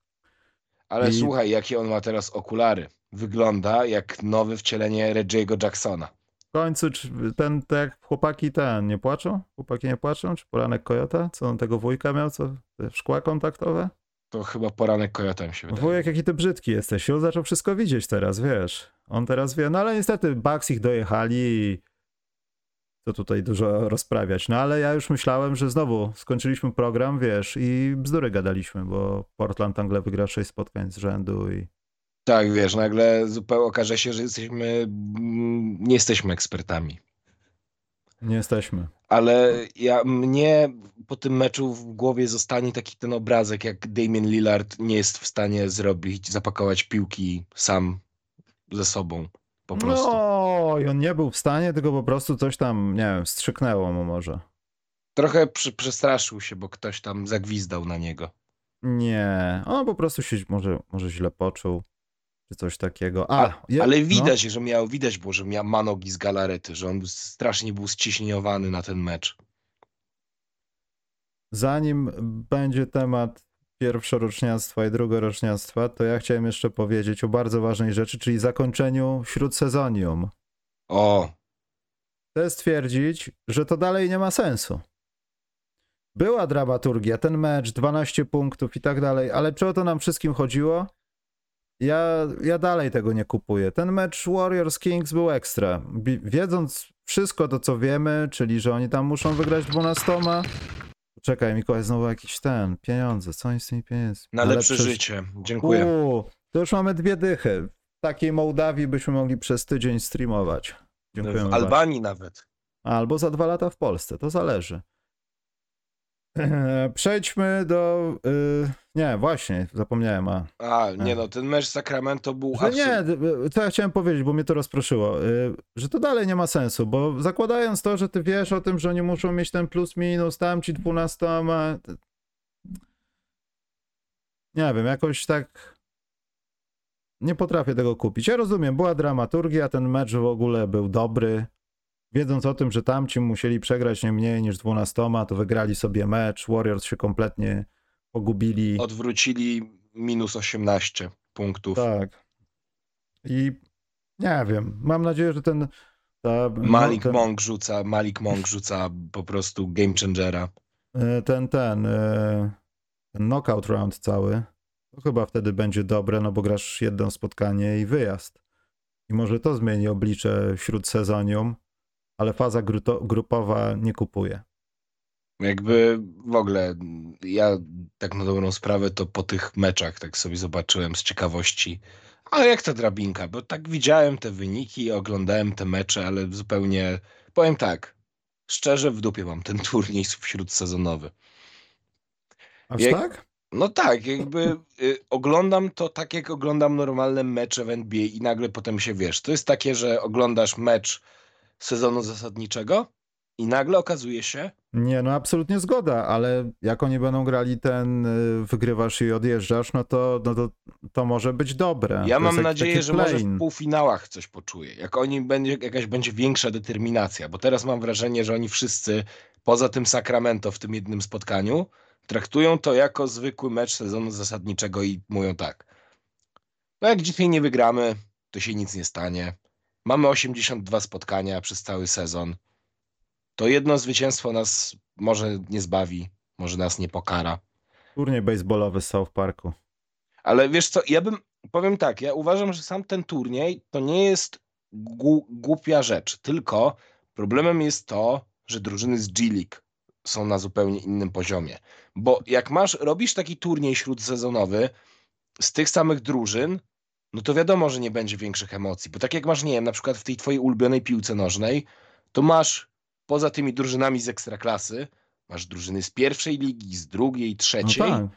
Ale I- słuchaj, jakie on ma teraz okulary. Wygląda jak nowe wcielenie Reggie'ego Jacksona. w końcu czy ten, tak chłopaki ten, nie płaczą? Chłopaki nie płaczą? Czy poranek Kojota? Co on tego wujka miał, co szkła kontaktowe? To chyba poranek Kojotem się wydaje. Wujek, jaki ty brzydki jesteś. On zaczął wszystko widzieć teraz, wiesz. On teraz wie, no ale niestety Bucks ich dojechali i to tutaj dużo rozprawiać. No ale ja już myślałem, że znowu skończyliśmy program, wiesz, i bzdury gadaliśmy, bo Portland nagle wygra 6 spotkań z rzędu i Tak, wiesz, nagle zupełnie okaże się, że jesteśmy, nie jesteśmy ekspertami. Nie jesteśmy. Ale ja, mnie po tym meczu w głowie zostanie taki ten obrazek, jak Damien Lillard nie jest w stanie zrobić, zapakować piłki sam ze sobą. Po prostu. No, i on nie był w stanie, tylko po prostu coś tam, nie wiem, strzyknęło mu może. Trochę przy, przestraszył się, bo ktoś tam zagwizdał na niego. Nie, on po prostu się może, może źle poczuł, czy coś takiego. A, A, je- ale no. widać, że miał, widać było, że miał, ma nogi z galarety, że on strasznie był ściśnieniowany na ten mecz. Zanim będzie temat pierwszoroczniactwa i drugoroczniactwa, to ja chciałem jeszcze powiedzieć o bardzo ważnej rzeczy, czyli zakończeniu śródsezonium. O, Chcę stwierdzić, że to dalej nie ma sensu. Była dramaturgia, ten mecz, 12 punktów i tak dalej, ale czy o to nam wszystkim chodziło? Ja, ja dalej tego nie kupuję. Ten mecz Warriors Kings był ekstra. Bi- Wiedząc wszystko to, co wiemy, czyli że oni tam muszą wygrać 12. Czekaj, Mikołaj, znowu jakiś ten, pieniądze, co oni z tymi pieniędzmi? na lepsze życie. Dziękuję. Uuu, to już mamy dwie dychy. W takiej Mołdawii byśmy mogli przez tydzień streamować. Dziękujemy w bardzo. Albanii nawet. Albo za dwa lata w Polsce, to zależy. Przejdźmy do. y, nie, właśnie, zapomniałem. A, A, nie no, ten mecz Sacramento był że nie, absolutnie... y, co ja chciałem powiedzieć, bo mnie to rozproszyło, y, że to dalej nie ma sensu, bo zakładając to, że ty wiesz o tym, że oni muszą mieć ten plus minus, tam ci 12. to- Nie wiem, jakoś tak. Nie potrafię tego kupić. Ja rozumiem, była dramaturgia, ten mecz w ogóle był dobry. Wiedząc o tym, że tamci musieli przegrać nie mniej niż 12, to wygrali sobie mecz. Warriors się kompletnie pogubili. Odwrócili minus 18 punktów. Tak. I nie wiem, mam nadzieję, że ten. Ta, Malik no, ten, Monk rzuca, Malik Monk rzuca po prostu game changera. e, ten, ten, e, ten knockout round cały, to chyba wtedy będzie dobre, no bo grasz jedno spotkanie i wyjazd. I może to zmieni oblicze śródsezonium, ale faza grupowa nie kupuje. Jakby w ogóle ja tak na dobrą sprawę to po tych meczach tak sobie zobaczyłem z ciekawości. Ale jak ta drabinka? Bo tak widziałem te wyniki, oglądałem te mecze, ale zupełnie powiem tak. Szczerze w dupie mam ten turniej wśródsezonowy. Aż Jak- tak? No tak, jakby y, oglądam to tak, jak oglądam normalne mecze w NBA i nagle potem się wiesz. To jest takie, że oglądasz mecz sezonu zasadniczego i nagle okazuje się, Nie, no absolutnie zgoda, ale jak oni będą grali ten y, wygrywasz i odjeżdżasz, no to, no to, to może być dobre. Ja to mam nadzieję, że może play-in. w półfinałach coś poczuję. Jak oni będzie, jakaś będzie większa determinacja, bo teraz mam wrażenie, że oni wszyscy, poza tym Sacramento w tym jednym spotkaniu, traktują to jako zwykły mecz sezonu zasadniczego i mówią tak. No jak dzisiaj nie wygramy, to się nic nie stanie. Mamy 82 spotkania przez cały sezon. To jedno zwycięstwo nas może nie zbawi, może nas nie pokara. Turniej baseballowy z South Parku. Ale wiesz co, ja bym, powiem tak, ja uważam, że sam ten turniej to nie jest głupia rzecz, tylko problemem jest to, że drużyny z G-League są na zupełnie innym poziomie. Bo jak masz, robisz taki turniej śródsezonowy z tych samych drużyn, no to wiadomo, że nie będzie większych emocji. Bo tak jak masz, nie wiem, na przykład w tej twojej ulubionej piłce nożnej, to masz poza tymi drużynami z ekstraklasy, masz drużyny z pierwszej ligi, z drugiej, No trzeciej tak.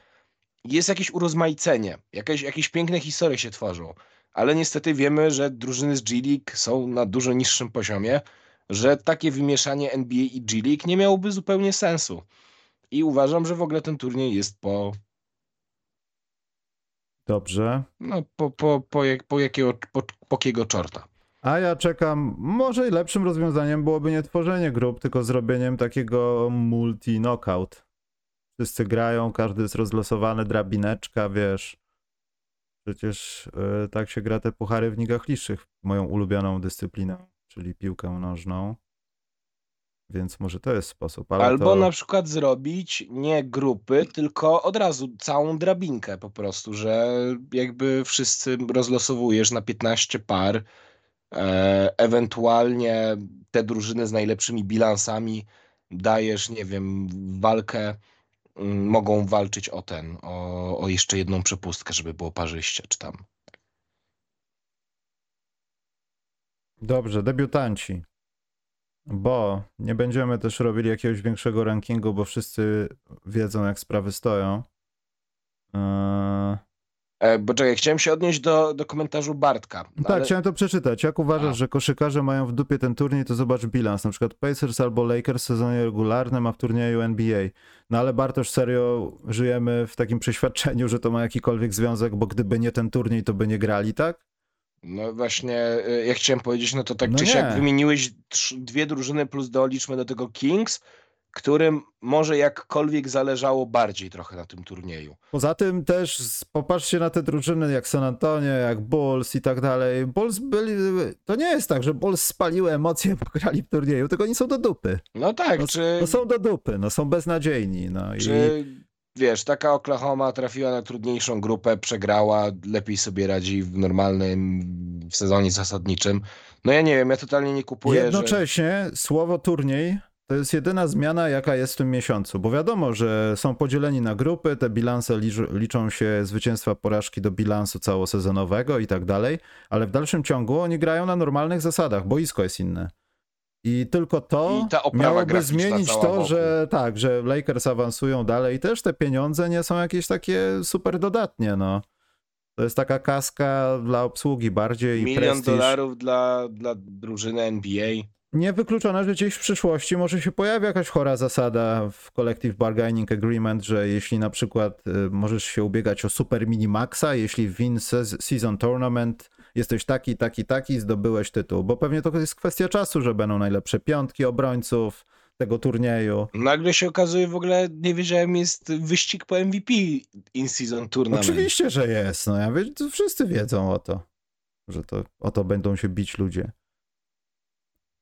jest jakieś urozmaicenie, jakieś, jakieś piękne historie się tworzą, ale niestety wiemy, że drużyny z G-League są na dużo niższym poziomie, że takie wymieszanie NBA i G-League nie miałoby zupełnie sensu. I uważam, że w ogóle ten turniej jest po, Dobrze. no, po, po, po, jak, po, jakiego, po, po czorta. A ja czekam, może i lepszym rozwiązaniem byłoby nie tworzenie grup, tylko zrobieniem takiego multi-knockout. Wszyscy grają, każdy jest rozlosowany, drabineczka, wiesz. Przecież y, tak się gra te puchary w nigach liższych, moją ulubioną dyscypliną, czyli piłkę nożną. Więc może to jest sposób, Albo to... na przykład zrobić nie grupy, tylko od razu całą drabinkę po prostu, że jakby wszyscy rozlosowujesz na 15 par, e, ewentualnie te drużyny z najlepszymi bilansami dajesz, nie wiem, walkę, mm, mogą walczyć o ten, o, o jeszcze jedną przepustkę, żeby było parzyście, czy tam. Dobrze, debiutanci. Bo nie będziemy też robili jakiegoś większego rankingu, bo wszyscy wiedzą, jak sprawy stoją. Eee, E, bo czekaj, chciałem się odnieść do, do komentarzu Bartka. no Tak, ale- chciałem to przeczytać. Jak uważasz, A. że koszykarze mają w dupie ten turniej, to zobacz bilans. Na przykład Pacers albo Lakers w sezonie regularnym, a w turnieju NBA. No ale Bartosz, serio żyjemy w takim przeświadczeniu, że to ma jakikolwiek związek, bo gdyby nie ten turniej, to by nie grali, tak? No właśnie, e, jak chciałem powiedzieć, no to tak No czy siak wymieniłeś dwie drużyny plus doliczmy do tego Kings, którym może jakkolwiek zależało bardziej trochę na tym turnieju. Poza tym też popatrzcie na te drużyny jak San Antonio, jak Bulls i tak dalej. Bulls byli, to nie jest tak, że Bulls spaliły emocje, bo grali w turnieju, tylko oni są do dupy. No tak, No, czy, no są do dupy, no są beznadziejni. No i... wiesz, taka Oklahoma trafiła na trudniejszą grupę, przegrała, lepiej sobie radzi w normalnym w sezonie zasadniczym. No ja nie wiem, ja totalnie nie kupuję, że... Jednocześnie słowo turniej to jest jedyna zmiana, jaka jest w tym miesiącu, bo wiadomo, że są podzieleni na grupy, te bilanse licz- liczą się zwycięstwa, porażki do bilansu całosezonowego i tak dalej, ale w dalszym ciągu oni grają na normalnych zasadach, boisko jest inne. I tylko to I miałoby zmienić to, wokół. że tak, że Lakers awansują dalej i też te pieniądze nie są jakieś takie super dodatnie, no. To jest taka kaska dla obsługi bardziej i Milion prestiż. dolarów dla, dla drużyny NBA. Niewykluczone, że gdzieś w przyszłości może się pojawi jakaś chora zasada w Collective Bargaining Agreement, że jeśli na przykład y, możesz się ubiegać o super minimaxa, jeśli win se- season tournament jesteś taki, taki, taki, zdobyłeś tytuł, bo pewnie to jest kwestia czasu, że będą najlepsze piątki obrońców tego turnieju. Nagle się okazuje, w ogóle nie wiedziałem, jest wyścig po MVP in-season tournament. Oczywiście, że jest, no ja wie, wszyscy wiedzą o to, że to o to będą się bić ludzie.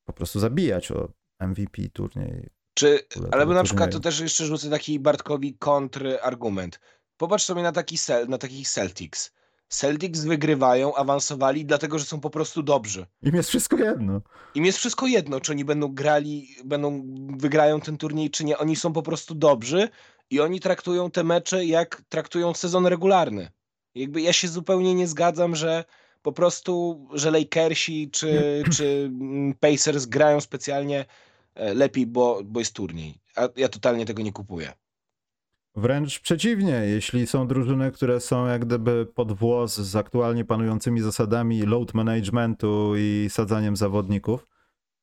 Po prostu zabijać o MVP turniej. Czy, ale na przykład to turnieju. też jeszcze rzucę taki Bartkowi kontrargument. Popatrz sobie na, taki Cel, na takich Celtics. Celtics wygrywają, awansowali, dlatego że są po prostu dobrzy. Im jest wszystko jedno. Im jest wszystko jedno, czy oni będą grali, będą wygrają ten turniej, czy nie. Oni są po prostu dobrzy i oni traktują te mecze jak traktują sezon regularny. Jakby ja się zupełnie nie zgadzam, że po prostu, że Lakersi czy, czy mm, Pacers grają specjalnie e, lepiej, bo, bo jest turniej. A ja totalnie tego nie kupuję. Wręcz przeciwnie, jeśli są drużyny, które są jak gdyby pod włos z aktualnie panującymi zasadami load managementu i sadzaniem zawodników,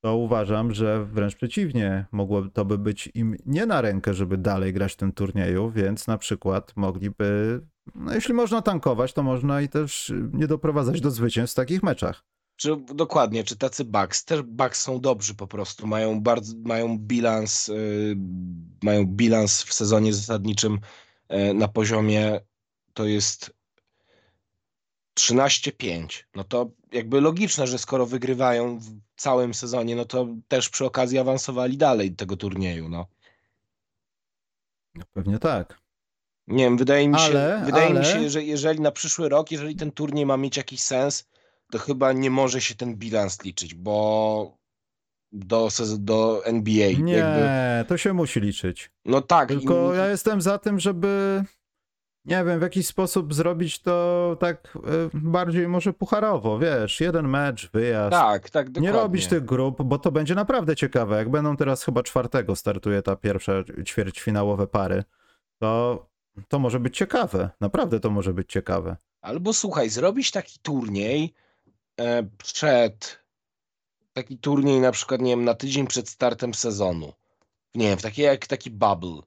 to uważam, że wręcz przeciwnie, mogłoby to by być im nie na rękę, żeby dalej grać w tym turnieju, więc na przykład mogliby, no jeśli można tankować, to można i też nie doprowadzać do zwycięstw w takich meczach. Czy dokładnie, czy tacy Bucks? Też Bucks są dobrzy po prostu, mają bardzo, mają bilans, y, mają bilans w sezonie zasadniczym y, na poziomie to jest 13-5. No to jakby logiczne, że skoro wygrywają w całym sezonie, no to też przy okazji awansowali dalej tego turnieju, no. No pewnie tak. Nie wiem, wydaje mi się, Ale- wydaje mi ale- się, że jeżeli na przyszły rok, jeżeli ten turniej ma mieć jakiś sens, to chyba nie może się ten bilans liczyć, bo do, do NBA Nie, jakby, to się musi liczyć. no tak. Tylko i- ja jestem za tym, żeby nie wiem, w jakiś sposób zrobić to tak e, bardziej może pucharowo, wiesz, jeden mecz, wyjazd. tak, tak, dokładnie. nie robić tych grup, bo to będzie naprawdę ciekawe. Jak będą teraz chyba czwartego startuje ta pierwsza ćwierćfinałowe pary, to to może być ciekawe. Naprawdę to może być ciekawe. Albo słuchaj, zrobić taki turniej przed taki turniej na przykład, nie wiem, na tydzień przed startem sezonu. Nie wiem, taki jak taki bubble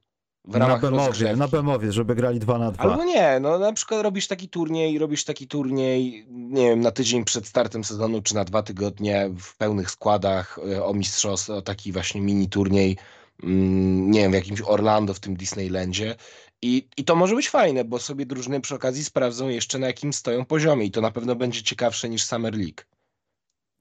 w Na ramach Bemowie, rozgrzewki. na Bemowie, żeby grali dwa na dwa. Albo nie, no na przykład robisz taki turniej, robisz taki turniej, nie wiem, na tydzień przed startem sezonu, czy na dwa tygodnie w pełnych składach e, o mistrzostwo, taki właśnie mini turniej, mm, nie wiem, w jakimś Orlando, w tym Disneylandzie. I, I to może być fajne, bo sobie drużyny przy okazji sprawdzą jeszcze na jakim stoją poziomie i to na pewno będzie ciekawsze niż Summer League.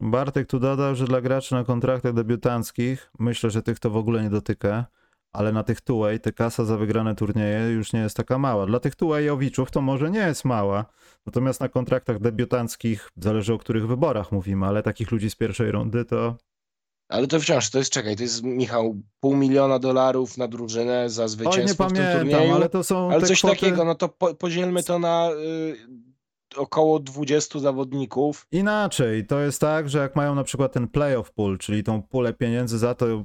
Bartek tu dodał, że dla graczy na kontraktach debiutanckich, myślę, że tych to w ogóle nie dotyka, ale na tych two-way te kasa za wygrane turnieje już nie jest taka mała. Dla tych two-wayowiczów to może nie jest mała, natomiast na kontraktach debiutanckich, zależy o których wyborach mówimy, ale takich ludzi z pierwszej rundy to Ale to wciąż, to jest, czekaj, to jest, Michał, pół miliona dolarów na drużynę za Oj, nie zwycięstwo w tym pamiętam, turnieju. ale to są Ale coś kwoty... takiego, no to po, podzielmy to na y, około 20 zawodników. Inaczej, to jest tak, że jak mają na przykład ten playoff pool, czyli tą pulę pieniędzy za to,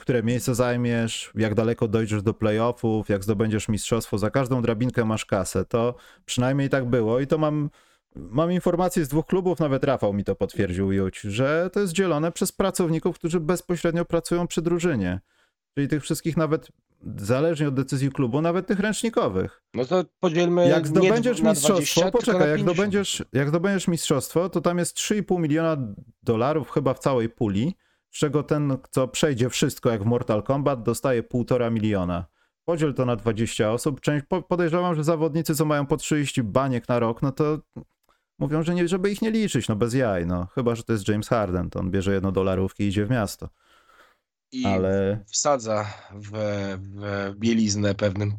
które miejsce zajmiesz, jak daleko dojdziesz do playoffów, jak zdobędziesz mistrzostwo, za każdą drabinkę masz kasę. To przynajmniej tak było i to mam, mam informacje z dwóch klubów, nawet Rafał mi to potwierdził, Juć, że to jest dzielone przez pracowników, którzy bezpośrednio pracują przy drużynie. Czyli tych wszystkich nawet, zależnie od decyzji klubu, nawet tych ręcznikowych. No to podzielmy Jak zdobędziesz mistrzostwo, 20, tylko poczekaj, jak 50. zdobędziesz, jak zdobędziesz mistrzostwo, to tam jest 3,5 miliona dolarów chyba w całej puli, z czego ten, co przejdzie wszystko jak w Mortal Kombat, dostaje 1,5 miliona. Podziel to na 20 osób. Część, po- podejrzewam, że zawodnicy, co mają po 30 baniek na rok, no to mówią, że nie, żeby ich nie liczyć, no bez jaj, no. Chyba, że to jest James Harden, to on bierze jedno dolarówki i idzie w miasto. I Ale wsadza w, w bieliznę pewnym.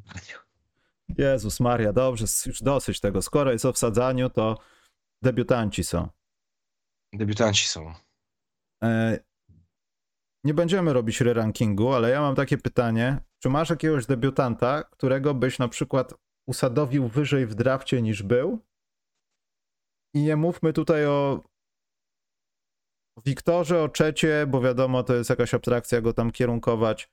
Jezus Maria, dobrze, już dosyć tego. Skoro jest o wsadzaniu, to debiutanci są. Debiutanci są. E, Nie będziemy robić re-rankingu, ale ja mam takie pytanie. Czy masz jakiegoś debiutanta, którego byś na przykład usadowił wyżej w drafcie niż był? I nie mówmy tutaj o Wiktorze, o Czecie, bo wiadomo, to jest jakaś abstrakcja go tam kierunkować,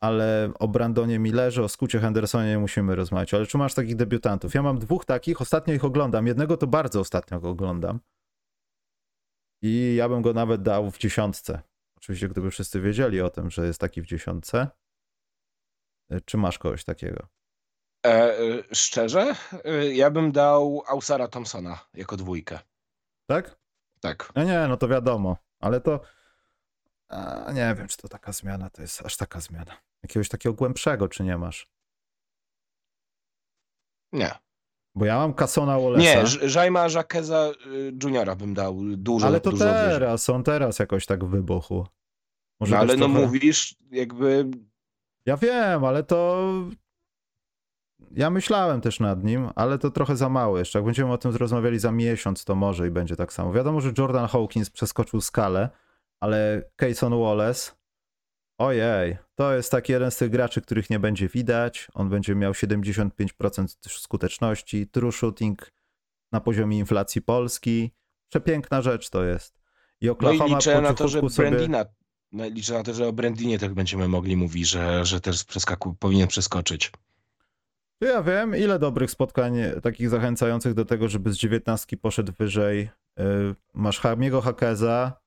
ale o Brandonie Millerze, o Skucie Hendersonie nie musimy rozmawiać. Ale czy masz takich debiutantów? Ja mam dwóch takich, ostatnio ich oglądam. Jednego to bardzo ostatnio go oglądam. I ja bym go nawet dał w dziesiątce. Oczywiście, gdyby wszyscy wiedzieli o tym, że jest taki w dziesiątce. E, Czy masz kogoś takiego? E, e, szczerze, e, ja bym dał Ausara Thompsona jako dwójkę. Tak? Tak. No nie, no to wiadomo, ale to. A, nie wiem, czy to taka zmiana to jest aż taka zmiana. Jakiegoś takiego głębszego, czy nie masz? Nie. Bo ja mam Kasona Wallace'a. Nie, Ż- Jaima Jaqueza y, Juniora bym dał dużo, ale to dużo wyżej. teraz, on teraz jakoś tak wybuchł. Może No ale no trochę- mówisz, jakby Ja wiem, ale to. Ja myślałem też nad nim, ale to trochę za mało jeszcze. Jak będziemy o tym rozmawiali za miesiąc, to może i będzie tak samo. Wiadomo, że Jordan Hawkins przeskoczył skalę, ale Kayson Wallace. Ojej, to jest taki jeden z tych graczy, których nie będzie widać. On będzie miał 75% też skuteczności, true shooting na poziomie inflacji Polski. Przepiękna rzecz to jest. I no Oklahoma i liczę na to, że sobie... Brandina, no, liczę na to, że o Brandinie też będziemy mogli mówić, że, że też przeskaku, powinien przeskoczyć. To Ja wiem, ile dobrych spotkań takich zachęcających do tego, żeby z dziewiętnastki poszedł wyżej. Y, Masz Hamiego Hakeza,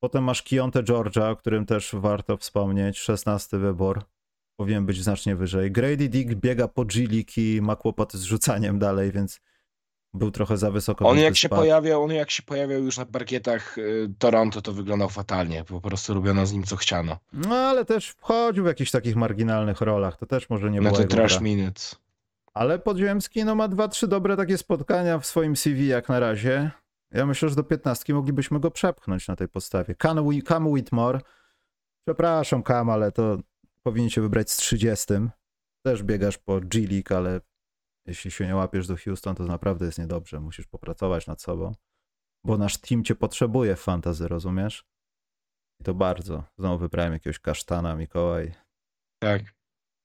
potem masz Kionte Georgia, o którym też warto wspomnieć, szesnasty wybór. Powinien być znacznie wyżej. Grady Dick biega po G-League ma kłopoty z rzucaniem dalej, więc był trochę za wysoko. On jak się spadł. pojawiał, on jak się pojawiał już na parkietach y, Toronto, to wyglądał fatalnie. Po prostu robiono z nim co chciano. No ale też wchodził w jakichś takich marginalnych rolach, to też może nie No była to jego trash minutes. Ale Podziemski no, ma dwa, trzy dobre takie spotkania w swoim CV jak na razie. Ja myślę, że do 15 moglibyśmy go przepchnąć na tej podstawie. Cam, Whitmore. Przepraszam, Cam, ale to powinien się wybrać z 30. Też biegasz po G League, ale jeśli się nie łapiesz do Houston, to naprawdę jest niedobrze. Musisz popracować nad sobą. Bo nasz team cię potrzebuje w fantazy, rozumiesz? I to bardzo. Znowu wybrałem jakiegoś kasztana, Mikołaj. Tak.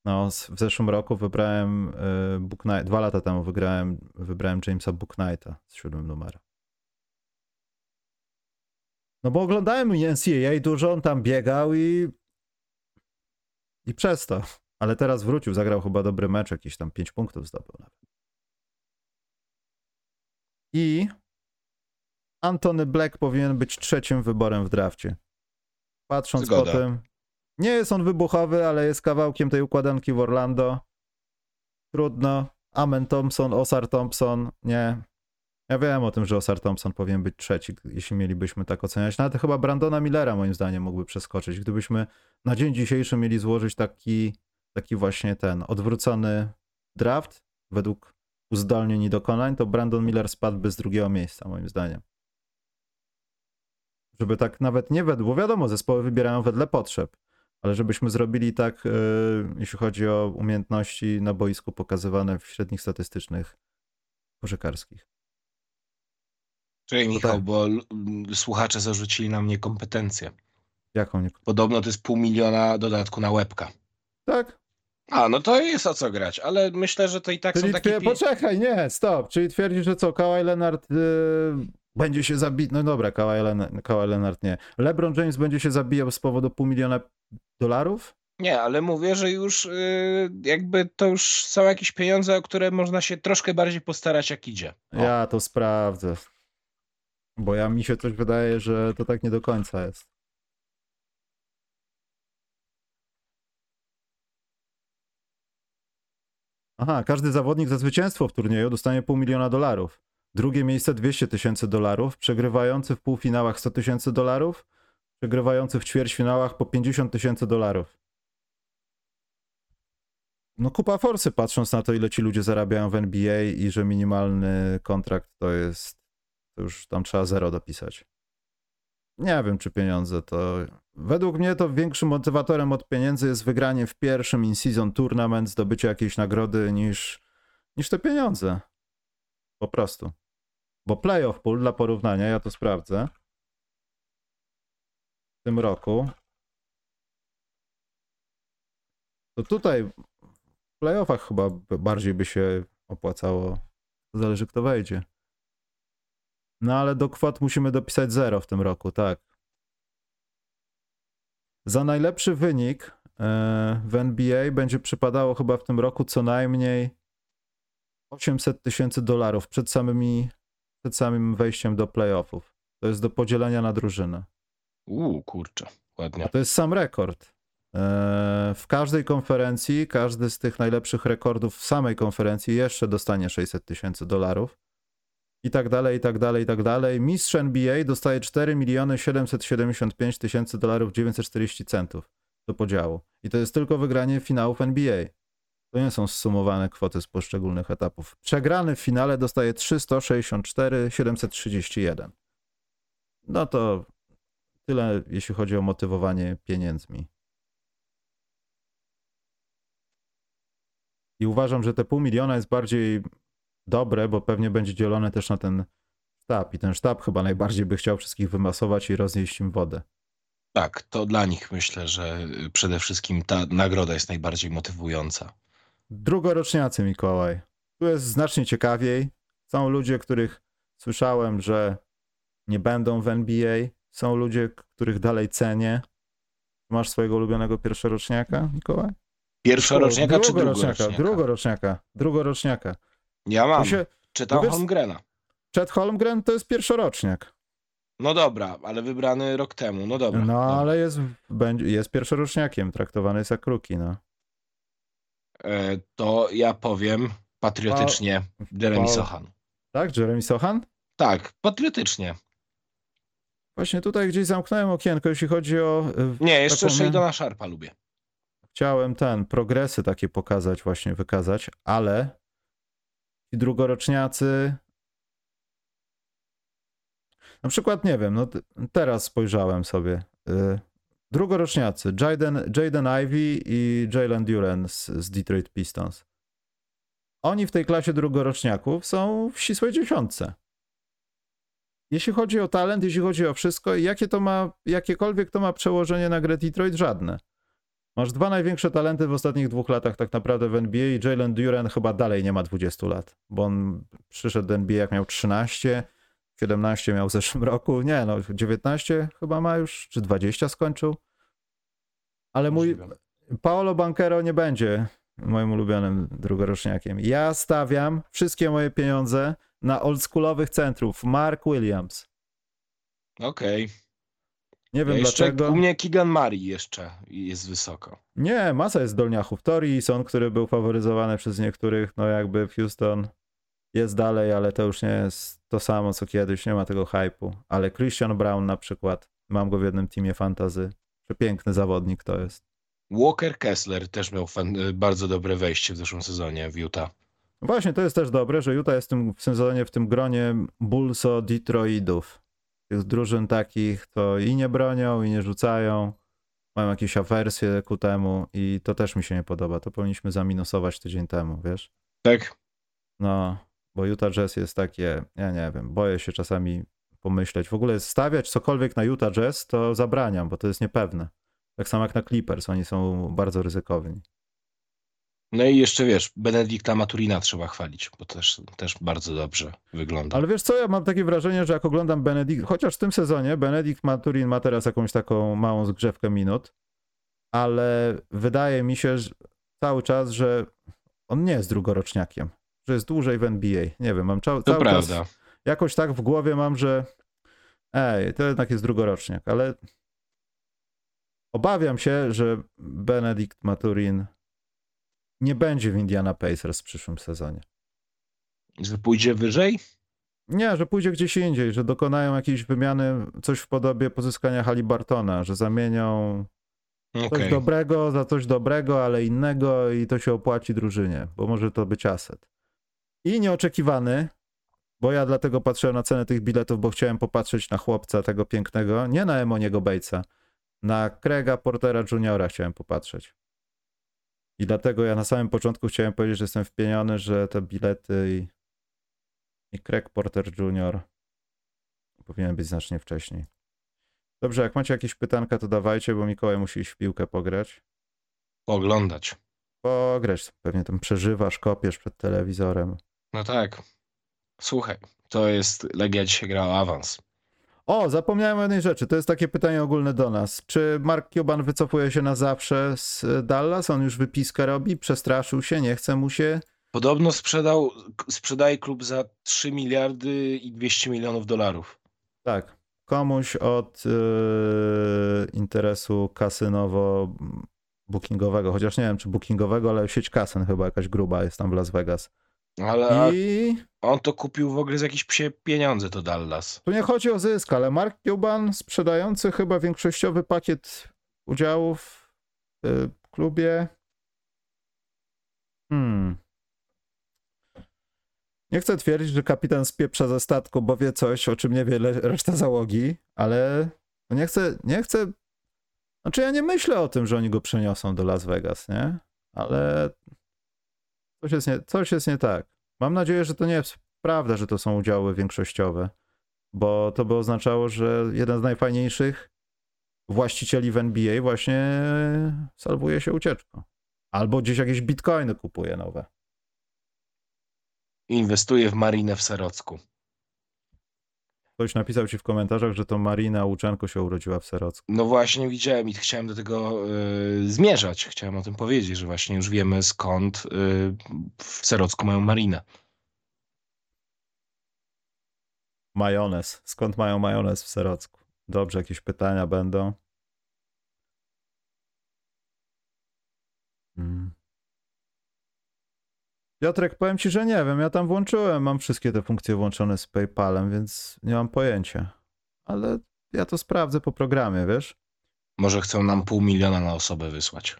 No, w zeszłym roku wybrałem y, Book Knight, dwa lata temu wygrałem, wybrałem Jamesa Book Knighta z siódmym numerem. No bo oglądałem NCAA dużo, on tam biegał i i przez to. Ale teraz wrócił, zagrał chyba dobry mecz, jakiś tam 5 punktów zdobył nawet. I Antony Black powinien być trzecim wyborem w drafcie. Patrząc Zgoda. po tym, nie jest on wybuchowy, ale jest kawałkiem tej układanki w Orlando. Trudno. Amen Thompson, Osar Thompson, nie. Ja wiem o tym, że Osar Thompson powinien być trzeci, jeśli mielibyśmy tak oceniać. Nawet chyba Brandona Millera moim zdaniem mógłby przeskoczyć. Gdybyśmy na dzień dzisiejszy mieli złożyć taki, taki właśnie ten odwrócony draft według uzdolnień i dokonań, to Brandon Miller spadłby z drugiego miejsca moim zdaniem. Żeby tak nawet nie według, bo wiadomo, zespoły wybierają wedle potrzeb, ale żebyśmy zrobili tak, yy, jeśli chodzi o umiejętności na boisku pokazywane w średnich statystycznych koszykarskich. Czyli Michał, tak. bo słuchacze zarzucili na mnie kompetencje. Jaką nie... Podobno to jest pół miliona dodatku na łebka. Tak? A, no to jest o co grać, ale myślę, że to i tak Czyli są takie... twier- Poczekaj, nie, stop. Czyli twierdzisz, że co, Kawhi Leonard y, będzie się zabijał, no dobra, Kawhi Leonard, Kawhi Leonard nie. LeBron James będzie się zabijał z powodu pół miliona dolarów? Nie, ale mówię, że już y, jakby to już są jakieś pieniądze, o które można się troszkę bardziej postarać, jak idzie. O. Ja to sprawdzę. Bo ja mi się coś wydaje, że to tak nie do końca jest. Aha, każdy zawodnik za zwycięstwo w turnieju dostanie pół miliona dolarów. Drugie miejsce 200 tysięcy dolarów, przegrywający w półfinałach 100 tysięcy dolarów, przegrywający w ćwierćfinałach po 50 tysięcy dolarów. No kupa forsy, patrząc na to, ile ci ludzie zarabiają w NBA i że minimalny kontrakt to jest, to już tam trzeba zero dopisać. Nie wiem, czy pieniądze to... Według mnie to większym motywatorem od pieniędzy jest wygranie w pierwszym in-season tournament, zdobycie jakiejś nagrody niż, niż te pieniądze. Po prostu. Bo playoff pool, dla porównania, ja to sprawdzę. W tym roku. To tutaj w playoffach chyba bardziej by się opłacało. Zależy kto wejdzie. No ale do kwot musimy dopisać zero w tym roku, tak. Za najlepszy wynik e, w NBA będzie przypadało chyba w tym roku co najmniej 800 tysięcy dolarów przed samymi, przed samym wejściem do playoffów. To jest do podzielenia na drużynę. Uuu, kurczę, A ładnie. to jest sam rekord. E, W każdej konferencji, każdy z tych najlepszych rekordów w samej konferencji jeszcze dostanie 600 tysięcy dolarów. I tak dalej, i tak dalej, i tak dalej. Mistrz NBA dostaje 4 miliony 775 tysięcy dolarów 940 centów do podziału. I to jest tylko wygranie finałów NBA. To nie są zsumowane kwoty z poszczególnych etapów. Przegrany w finale dostaje 364 731. No to tyle, jeśli chodzi o motywowanie pieniędzmi. I uważam, że te pół miliona jest bardziej dobre, bo pewnie będzie dzielone też na ten sztab. I ten sztab chyba najbardziej by chciał wszystkich wymasować i roznieść im wodę. Tak, to dla nich myślę, że przede wszystkim ta nagroda jest najbardziej motywująca. Drugoroczniacy Mikołaj. Tu jest znacznie ciekawiej. Są ludzie, których słyszałem, że nie będą w NBA. Są ludzie, których dalej cenię. Masz swojego ulubionego pierwszoroczniaka, Mikołaj? Pierwszoroczniaka czy drugoroczniaka? drugoroczniaka? Drugoroczniaka. Ja mam, się, czytam wiesz- Holmgrena. Chet Holmgren to jest pierwszoroczniak. No dobra, ale wybrany rok temu, no dobra. No, dobra. ale jest, będzie, jest pierwszoroczniakiem, traktowany jest jak rookie, no. E, to ja powiem patriotycznie Jeremy pa- Sochan. Tak, Jeremy Sohan? Tak, patriotycznie. Właśnie tutaj gdzieś zamknąłem okienko, jeśli chodzi o... y, Nie, jeszcze taką- Shadona Sharpa lubię. Chciałem ten, progresy takie pokazać, właśnie wykazać, ale ci drugoroczniacy... Na przykład, nie wiem, no teraz spojrzałem sobie. y, Drugoroczniacy, Jaden, Jaden Ivey i Jalen Duren z, z Detroit Pistons. Oni w tej klasie drugoroczniaków są w ścisłej dziesiątce. Jeśli chodzi o talent, jeśli chodzi o wszystko, jakie to ma, jakiekolwiek to ma przełożenie na grę Detroit, żadne. Masz dwa największe talenty w ostatnich dwóch latach tak naprawdę w NBA i Jalen Duren chyba dalej nie ma 20 lat, bo on przyszedł do NBA jak miał 13, 17 miał w zeszłym roku, nie no, 19 chyba ma już, czy 20 skończył. Ale mój. Paolo Banquero nie będzie moim ulubionym drugoroczniakiem. Ja stawiam wszystkie moje pieniądze na oldschoolowych centrów. Mark Williams. Okej. Nie Ja wiem Jeszcze dlaczego. u mnie Keegan Murray jeszcze jest wysoko. Nie, masa jest dolniachów. Tori Son, który był faworyzowany przez niektórych, no jakby w Houston jest dalej, ale to już nie jest to samo co kiedyś, nie ma tego hypu. Ale Christian Brown na przykład, mam go w jednym teamie fantazy. Przepiękny zawodnik to jest. Walker Kessler też miał bardzo dobre wejście w zeszłym sezonie w Utah. Właśnie, to jest też dobre, że Utah jest w tym, w tym sezonie w tym gronie Bullso Detroitów. Tych drużyn takich, to i nie bronią, i nie rzucają, mają jakieś awersje ku temu i to też mi się nie podoba. To powinniśmy zaminusować tydzień temu, wiesz? Tak? No, bo Utah Jazz jest takie, ja nie wiem, boję się czasami pomyśleć. W ogóle stawiać cokolwiek na Utah Jazz to zabraniam, bo to jest niepewne. Tak samo jak na Clippers, oni są bardzo ryzykowni. No i jeszcze wiesz, Benedykta Maturina trzeba chwalić, bo też, też bardzo dobrze wygląda. Ale wiesz co, ja mam takie wrażenie, że jak oglądam Benedikt, chociaż w tym sezonie Benedikt Maturin ma teraz jakąś taką małą zgrzewkę minut, ale wydaje mi się że cały czas, że on nie jest drugoroczniakiem, że jest dłużej w NBA. Nie wiem, mam cza- to cały prawda. czas jakoś tak w głowie mam, że ej, to jednak jest drugoroczniak, ale obawiam się, że Benedikt Maturin nie będzie w Indiana Pacers w przyszłym sezonie. Że pójdzie wyżej? Nie, że pójdzie gdzieś indziej, że dokonają jakiejś wymiany, coś w podobie pozyskania Halibartona, że zamienią coś Okej. dobrego za coś dobrego, ale innego i to się opłaci drużynie, bo może to być aset. I nieoczekiwany, bo ja dlatego patrzyłem na cenę tych biletów, bo chciałem popatrzeć na chłopca tego pięknego, nie na Emoniego Batesa, na Craiga Portera Juniora chciałem popatrzeć. I dlatego ja na samym początku chciałem powiedzieć, że jestem wpieniony, że te bilety i, i Craig Porter Jr. powinien być znacznie wcześniej. Dobrze, jak macie jakieś pytanka, to dawajcie, bo Mikołaj musi iść w piłkę pograć. Oglądać. Pograć, pewnie tam przeżywasz, kopiesz przed telewizorem. No tak. Słuchaj, to jest Legia dzisiaj grała awans. O, zapomniałem o jednej rzeczy. To jest takie pytanie ogólne do nas. Czy Mark Cuban wycofuje się na zawsze z Dallas? On już wypiskę robi? Przestraszył się? Nie chce mu się? Podobno sprzedał, sprzedaje klub za 3 miliardy i 200 milionów dolarów. Tak. Komuś od yy, interesu kasynowo-bookingowego, chociaż nie wiem czy bookingowego, ale sieć kasyn chyba jakaś gruba jest tam w Las Vegas. Ale I on to kupił w ogóle za jakieś psie pieniądze to Dallas. tu nie chodzi o zysk, ale Mark Cuban sprzedający chyba większościowy pakiet udziałów w klubie. Hmm. Nie chcę twierdzić, że kapitan spieprza ze statku, bo wie coś, o czym nie wie le- reszta załogi, ale no nie chcę, nie chcę. Znaczy, ja nie myślę o tym, że oni go przeniosą do Las Vegas, nie? Ale coś jest nie, coś jest nie tak. Mam nadzieję, że to nie jest prawda, że to są udziały większościowe, bo to by oznaczało, że jeden z najfajniejszych właścicieli w NBA właśnie salwuje się ucieczką. Albo gdzieś jakieś bitcoiny kupuje nowe. Inwestuje w marinę w Serocku. Ktoś napisał ci w komentarzach, że to Marina Łuczenko się urodziła w Serocku. No właśnie widziałem i chciałem do tego y, zmierzać. Chciałem o tym powiedzieć, że właśnie już wiemy skąd y, w Serocku mają marinę. Majonez. Skąd mają majonez w Serocku? Dobrze, jakieś pytania będą. Hmm. Piotrek, powiem ci, że nie wiem. Ja tam włączyłem, mam wszystkie te funkcje włączone z PayPalem, więc nie mam pojęcia. Ale ja to sprawdzę po programie, wiesz? Może chcą nam pół miliona na osobę wysłać.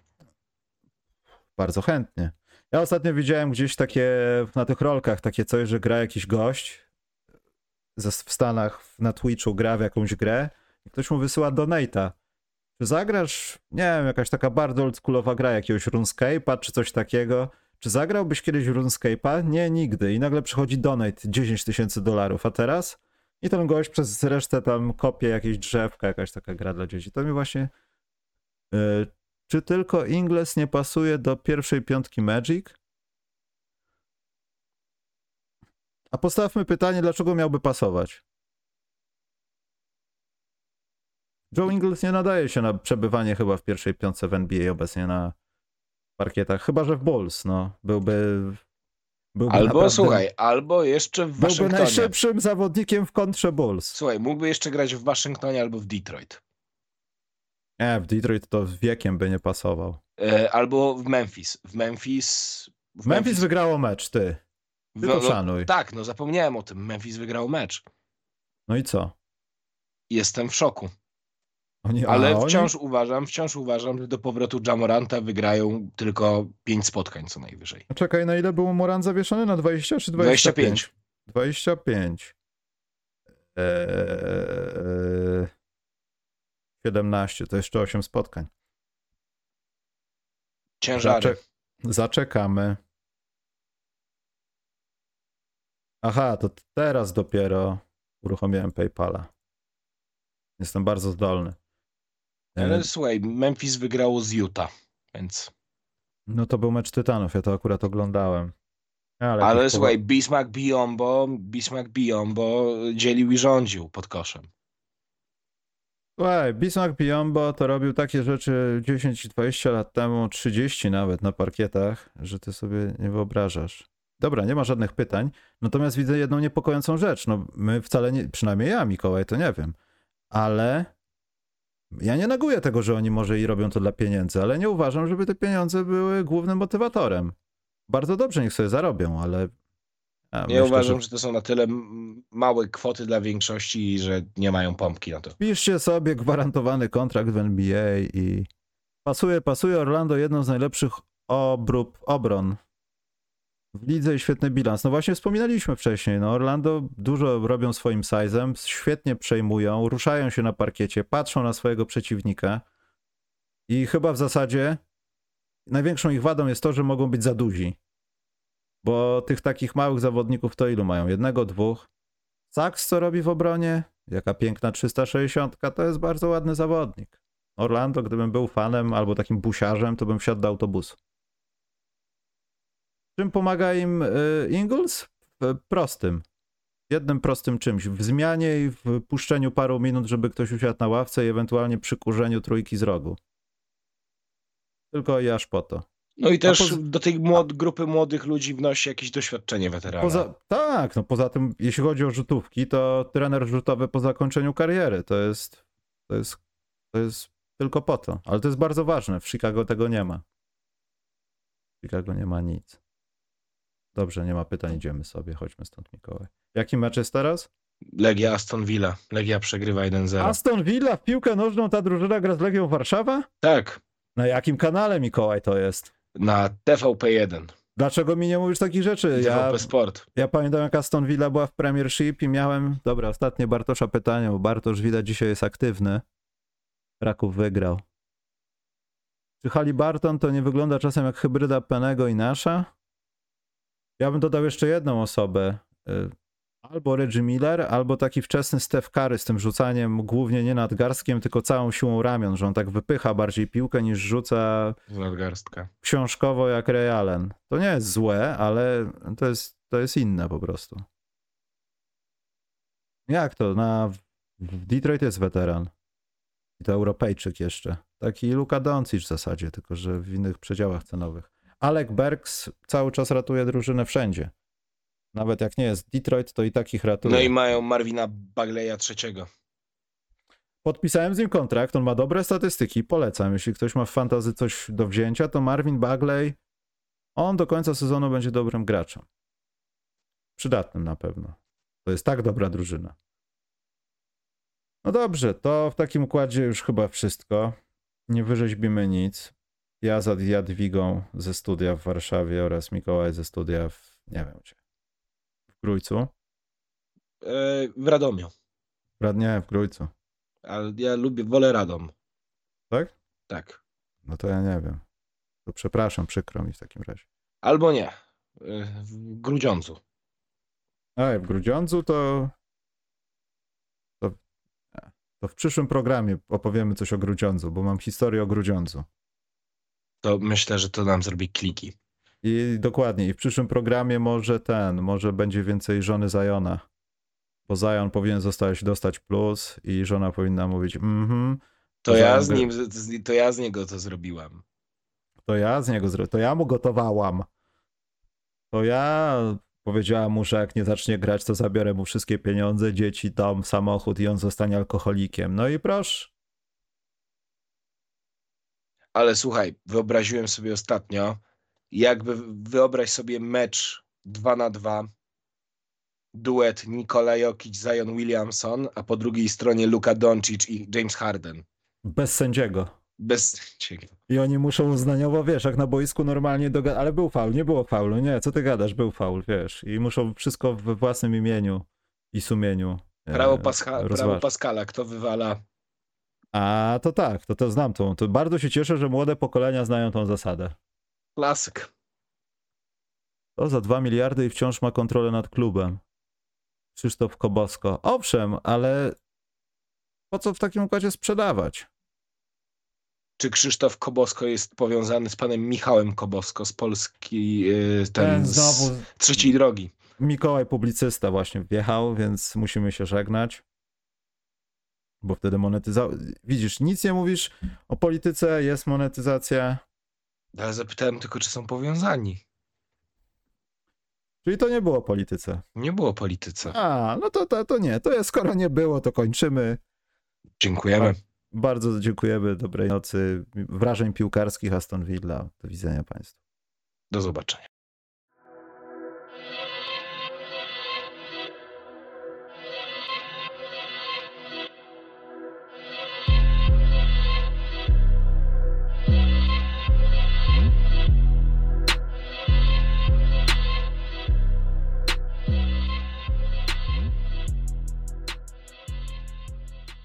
Bardzo chętnie. Ja ostatnio widziałem gdzieś takie na tych rolkach takie coś, że gra jakiś gość w Stanach na Twitchu gra w jakąś grę i ktoś mu wysyła donate'a. Czy zagrasz, nie wiem, jakaś taka bardzo oldschoolowa gra jakiegoś RuneScape'a czy coś takiego? Czy zagrałbyś kiedyś RuneScape'a? Nie, nigdy. I nagle przychodzi donate 10 tysięcy dolarów, a teraz? I ten gość przez resztę tam kopie jakieś drzewka, jakaś taka gra dla dzieci. To mi właśnie... Yy, czy tylko Ingles nie pasuje do pierwszej piątki Magic? A postawmy pytanie, dlaczego miałby pasować? Joe Ingles nie nadaje się na przebywanie chyba w pierwszej piątce w NBA obecnie na parkietach, chyba że w Bulls, no. Byłby... byłby Albo naprawdę- słuchaj, albo jeszcze w Byłby Waszyngtonie. najszybszym zawodnikiem w kontrze Bulls. Słuchaj, mógłby jeszcze grać w Waszyngtonie albo w Detroit. Nie, w Detroit to wiekiem by nie pasował. E, albo w Memphis. W Memphis. W Memphis wygrało mecz, ty. Ty no, no. Tak, no zapomniałem o tym. Memphis wygrał mecz. No i co? Jestem w szoku. Oni, Ale oni- wciąż uważam, wciąż uważam, że do powrotu Jamoranta wygrają tylko 5 spotkań co najwyżej. Czekaj, na ile był Moran zawieszony? Na 20 czy 25? 25. 25. Eee, 17, to jeszcze 8 spotkań. Ciężary. Zaczek- zaczekamy. Aha, to teraz dopiero uruchomiłem PayPala. Jestem bardzo zdolny. Ale słuchaj, Memphis wygrało z Utah, więc No to był mecz Tytanów, ja to akurat oglądałem. Ale, Ale jakiś słuchaj, Bismarck Biombo, Bismarck Biombo dzielił i rządził pod koszem. Słuchaj, Bismarck Biombo to robił takie rzeczy 10-20 lat temu, 30 nawet na parkietach, że ty sobie nie wyobrażasz. Dobra, nie ma żadnych pytań. Natomiast widzę jedną niepokojącą rzecz. No, my wcale nie, przynajmniej ja, Mikołaj, to nie wiem. Ale ja nie neguję tego, że oni może i robią to dla pieniędzy, ale nie uważam, żeby te pieniądze były głównym motywatorem. Bardzo dobrze, niech sobie zarobią, ale. Ja Ja myślę, uważam, że... że to są na tyle małe kwoty dla większości, że nie mają pompki na to. Piszcie sobie gwarantowany kontrakt w NBA i pasuje, pasuje Orlando jedną z najlepszych obrób, obron w lidze i świetny bilans. No właśnie wspominaliśmy wcześniej, no Orlando dużo robią swoim sizem, świetnie przejmują, ruszają się na parkiecie, patrzą na swojego przeciwnika i chyba w zasadzie największą ich wadą jest to, że mogą być za duzi. Bo tych takich małych zawodników to ilu mają? Jednego, dwóch? Saks co robi w obronie? Jaka piękna 360, to jest bardzo ładny zawodnik. Orlando, gdybym był fanem albo takim busiarzem, to bym wsiadł do autobusu. Czym pomaga im Ingles? W prostym. Jednym prostym czymś. W zmianie i w puszczeniu paru minut, żeby ktoś usiadł na ławce i ewentualnie przy kurzeniu trójki z rogu. Tylko i aż po to. No i też poza- do tej młod- grupy młodych ludzi wnosi jakieś doświadczenie weterana. Poza, tak, no poza tym, jeśli chodzi o rzutówki, to trener rzutowy po zakończeniu kariery to jest, to jest, to jest tylko po to. Ale to jest bardzo ważne. W Chicago tego nie ma. W Chicago nie ma nic. Dobrze, nie ma pytań, idziemy sobie. Chodźmy stąd, Mikołaj. Jaki mecz jest teraz? Legia Aston Villa. Legia przegrywa 1-0. Aston Villa w piłkę nożną, ta drużyna gra z Legią Warszawa? Tak, Na jakim kanale, Mikołaj, to jest? na TVP1. Dlaczego mi nie mówisz takich rzeczy? Ja, TVP Sport. Ja pamiętam, jak Aston Villa była w Premiership i miałem... Dobra, ostatnie Bartosza pytanie, bo Bartosz widać dzisiaj jest aktywny. Raków wygrał. Czy Halibarton to nie wygląda czasem jak hybryda Penego i Nasza? Ja bym dodał jeszcze jedną osobę. Y, Albo Reggie Miller, albo taki wczesny Steph Curry z tym rzucaniem głównie nie nadgarstkiem, tylko całą siłą ramion, że on tak wypycha bardziej piłkę niż rzuca Nadgarstka. książkowo jak Ray Allen. To nie jest złe, ale to jest, to jest inne po prostu. Jak to? Na, Detroit jest weteran. I to Europejczyk jeszcze. Taki Luka Doncic w zasadzie, tylko że w innych przedziałach cenowych. Alec Bergs cały czas ratuje drużynę wszędzie. Nawet jak nie jest Detroit, to i tak ich ratuje. No i mają Marvina Bagleya trzeciego. Podpisałem z nim kontrakt, on ma dobre statystyki, polecam. Jeśli ktoś ma w fantazy coś do wzięcia, to Marvin Bagley, on do końca sezonu będzie dobrym graczem. Przydatnym na pewno. To jest tak dobra drużyna. No dobrze, to w takim układzie już chyba wszystko. Nie wyrzeźbimy nic. Ja z Jadwigą ze studia w Warszawie oraz Mikołaj ze studia w, nie wiem gdzie, w Grójcu. E, w Radomiu. Brat, Nie, w Grójcu. Ale ja lubię, wolę Radom. Tak? Tak. No to ja nie wiem. To przepraszam, przykro mi w takim razie. Albo nie. E, w Grudziądzu. A, w Grudziądzu to, to. To w przyszłym programie opowiemy coś o Grudziądzu, bo mam historię o Grudziądzu. To myślę, że to nam zrobi kliki. I dokładnie, i w przyszłym programie może ten, może będzie więcej żony Zajona. Bo Zajon powinien zostać, dostać plus i żona powinna mówić, mhm, To Zajem ja z nim, to ja z niego to zrobiłam. to ja z niego zro... to ja mu gotowałam. To ja powiedziałam mu, że jak nie zacznie grać, to zabiorę mu wszystkie pieniądze, dzieci, dom, samochód i on zostanie alkoholikiem. No i proszę. Ale słuchaj, wyobraziłem sobie ostatnio, jakby wyobraź sobie mecz 2 na 2 duet Nikola Jokic, Zion Williamson, a po drugiej stronie Luka Doncic i James Harden. Bez sędziego. Bez I oni muszą uznaniowo, wiesz, jak na boisku normalnie dogadać, ale był faul, nie było faulu, nie, co ty gadasz, był faul, wiesz. I muszą wszystko we własnym imieniu i sumieniu e, prawo, Pascha, prawo. Pascala, kto wywala. A, to tak, to to znam tą, to bardzo się cieszę, że młode pokolenia znają tą zasadę. Klasyk. To za 2 miliardy i wciąż ma kontrolę nad klubem. Krzysztof Kobosko. Owszem, ale po co w takim układzie sprzedawać? Czy Krzysztof Kobosko jest powiązany z panem Michałem Kobosko z Polski, y, ten, Ten z znowu trzeciej drogi? Mikołaj publicysta właśnie wjechał, więc musimy się żegnać. Bo wtedy monetyzacja. Widzisz, nic nie mówisz o polityce, jest monetyzacja. Ale zapytałem tylko, czy są powiązani. Czyli to nie było o polityce. Nie było o polityce. A, no to, to, to nie. To jest, skoro nie było, to kończymy. Dziękujemy. Bardzo dziękujemy. Dobrej nocy. Wrażeń piłkarskich Aston Villa. Do widzenia Państwu. Do zobaczenia.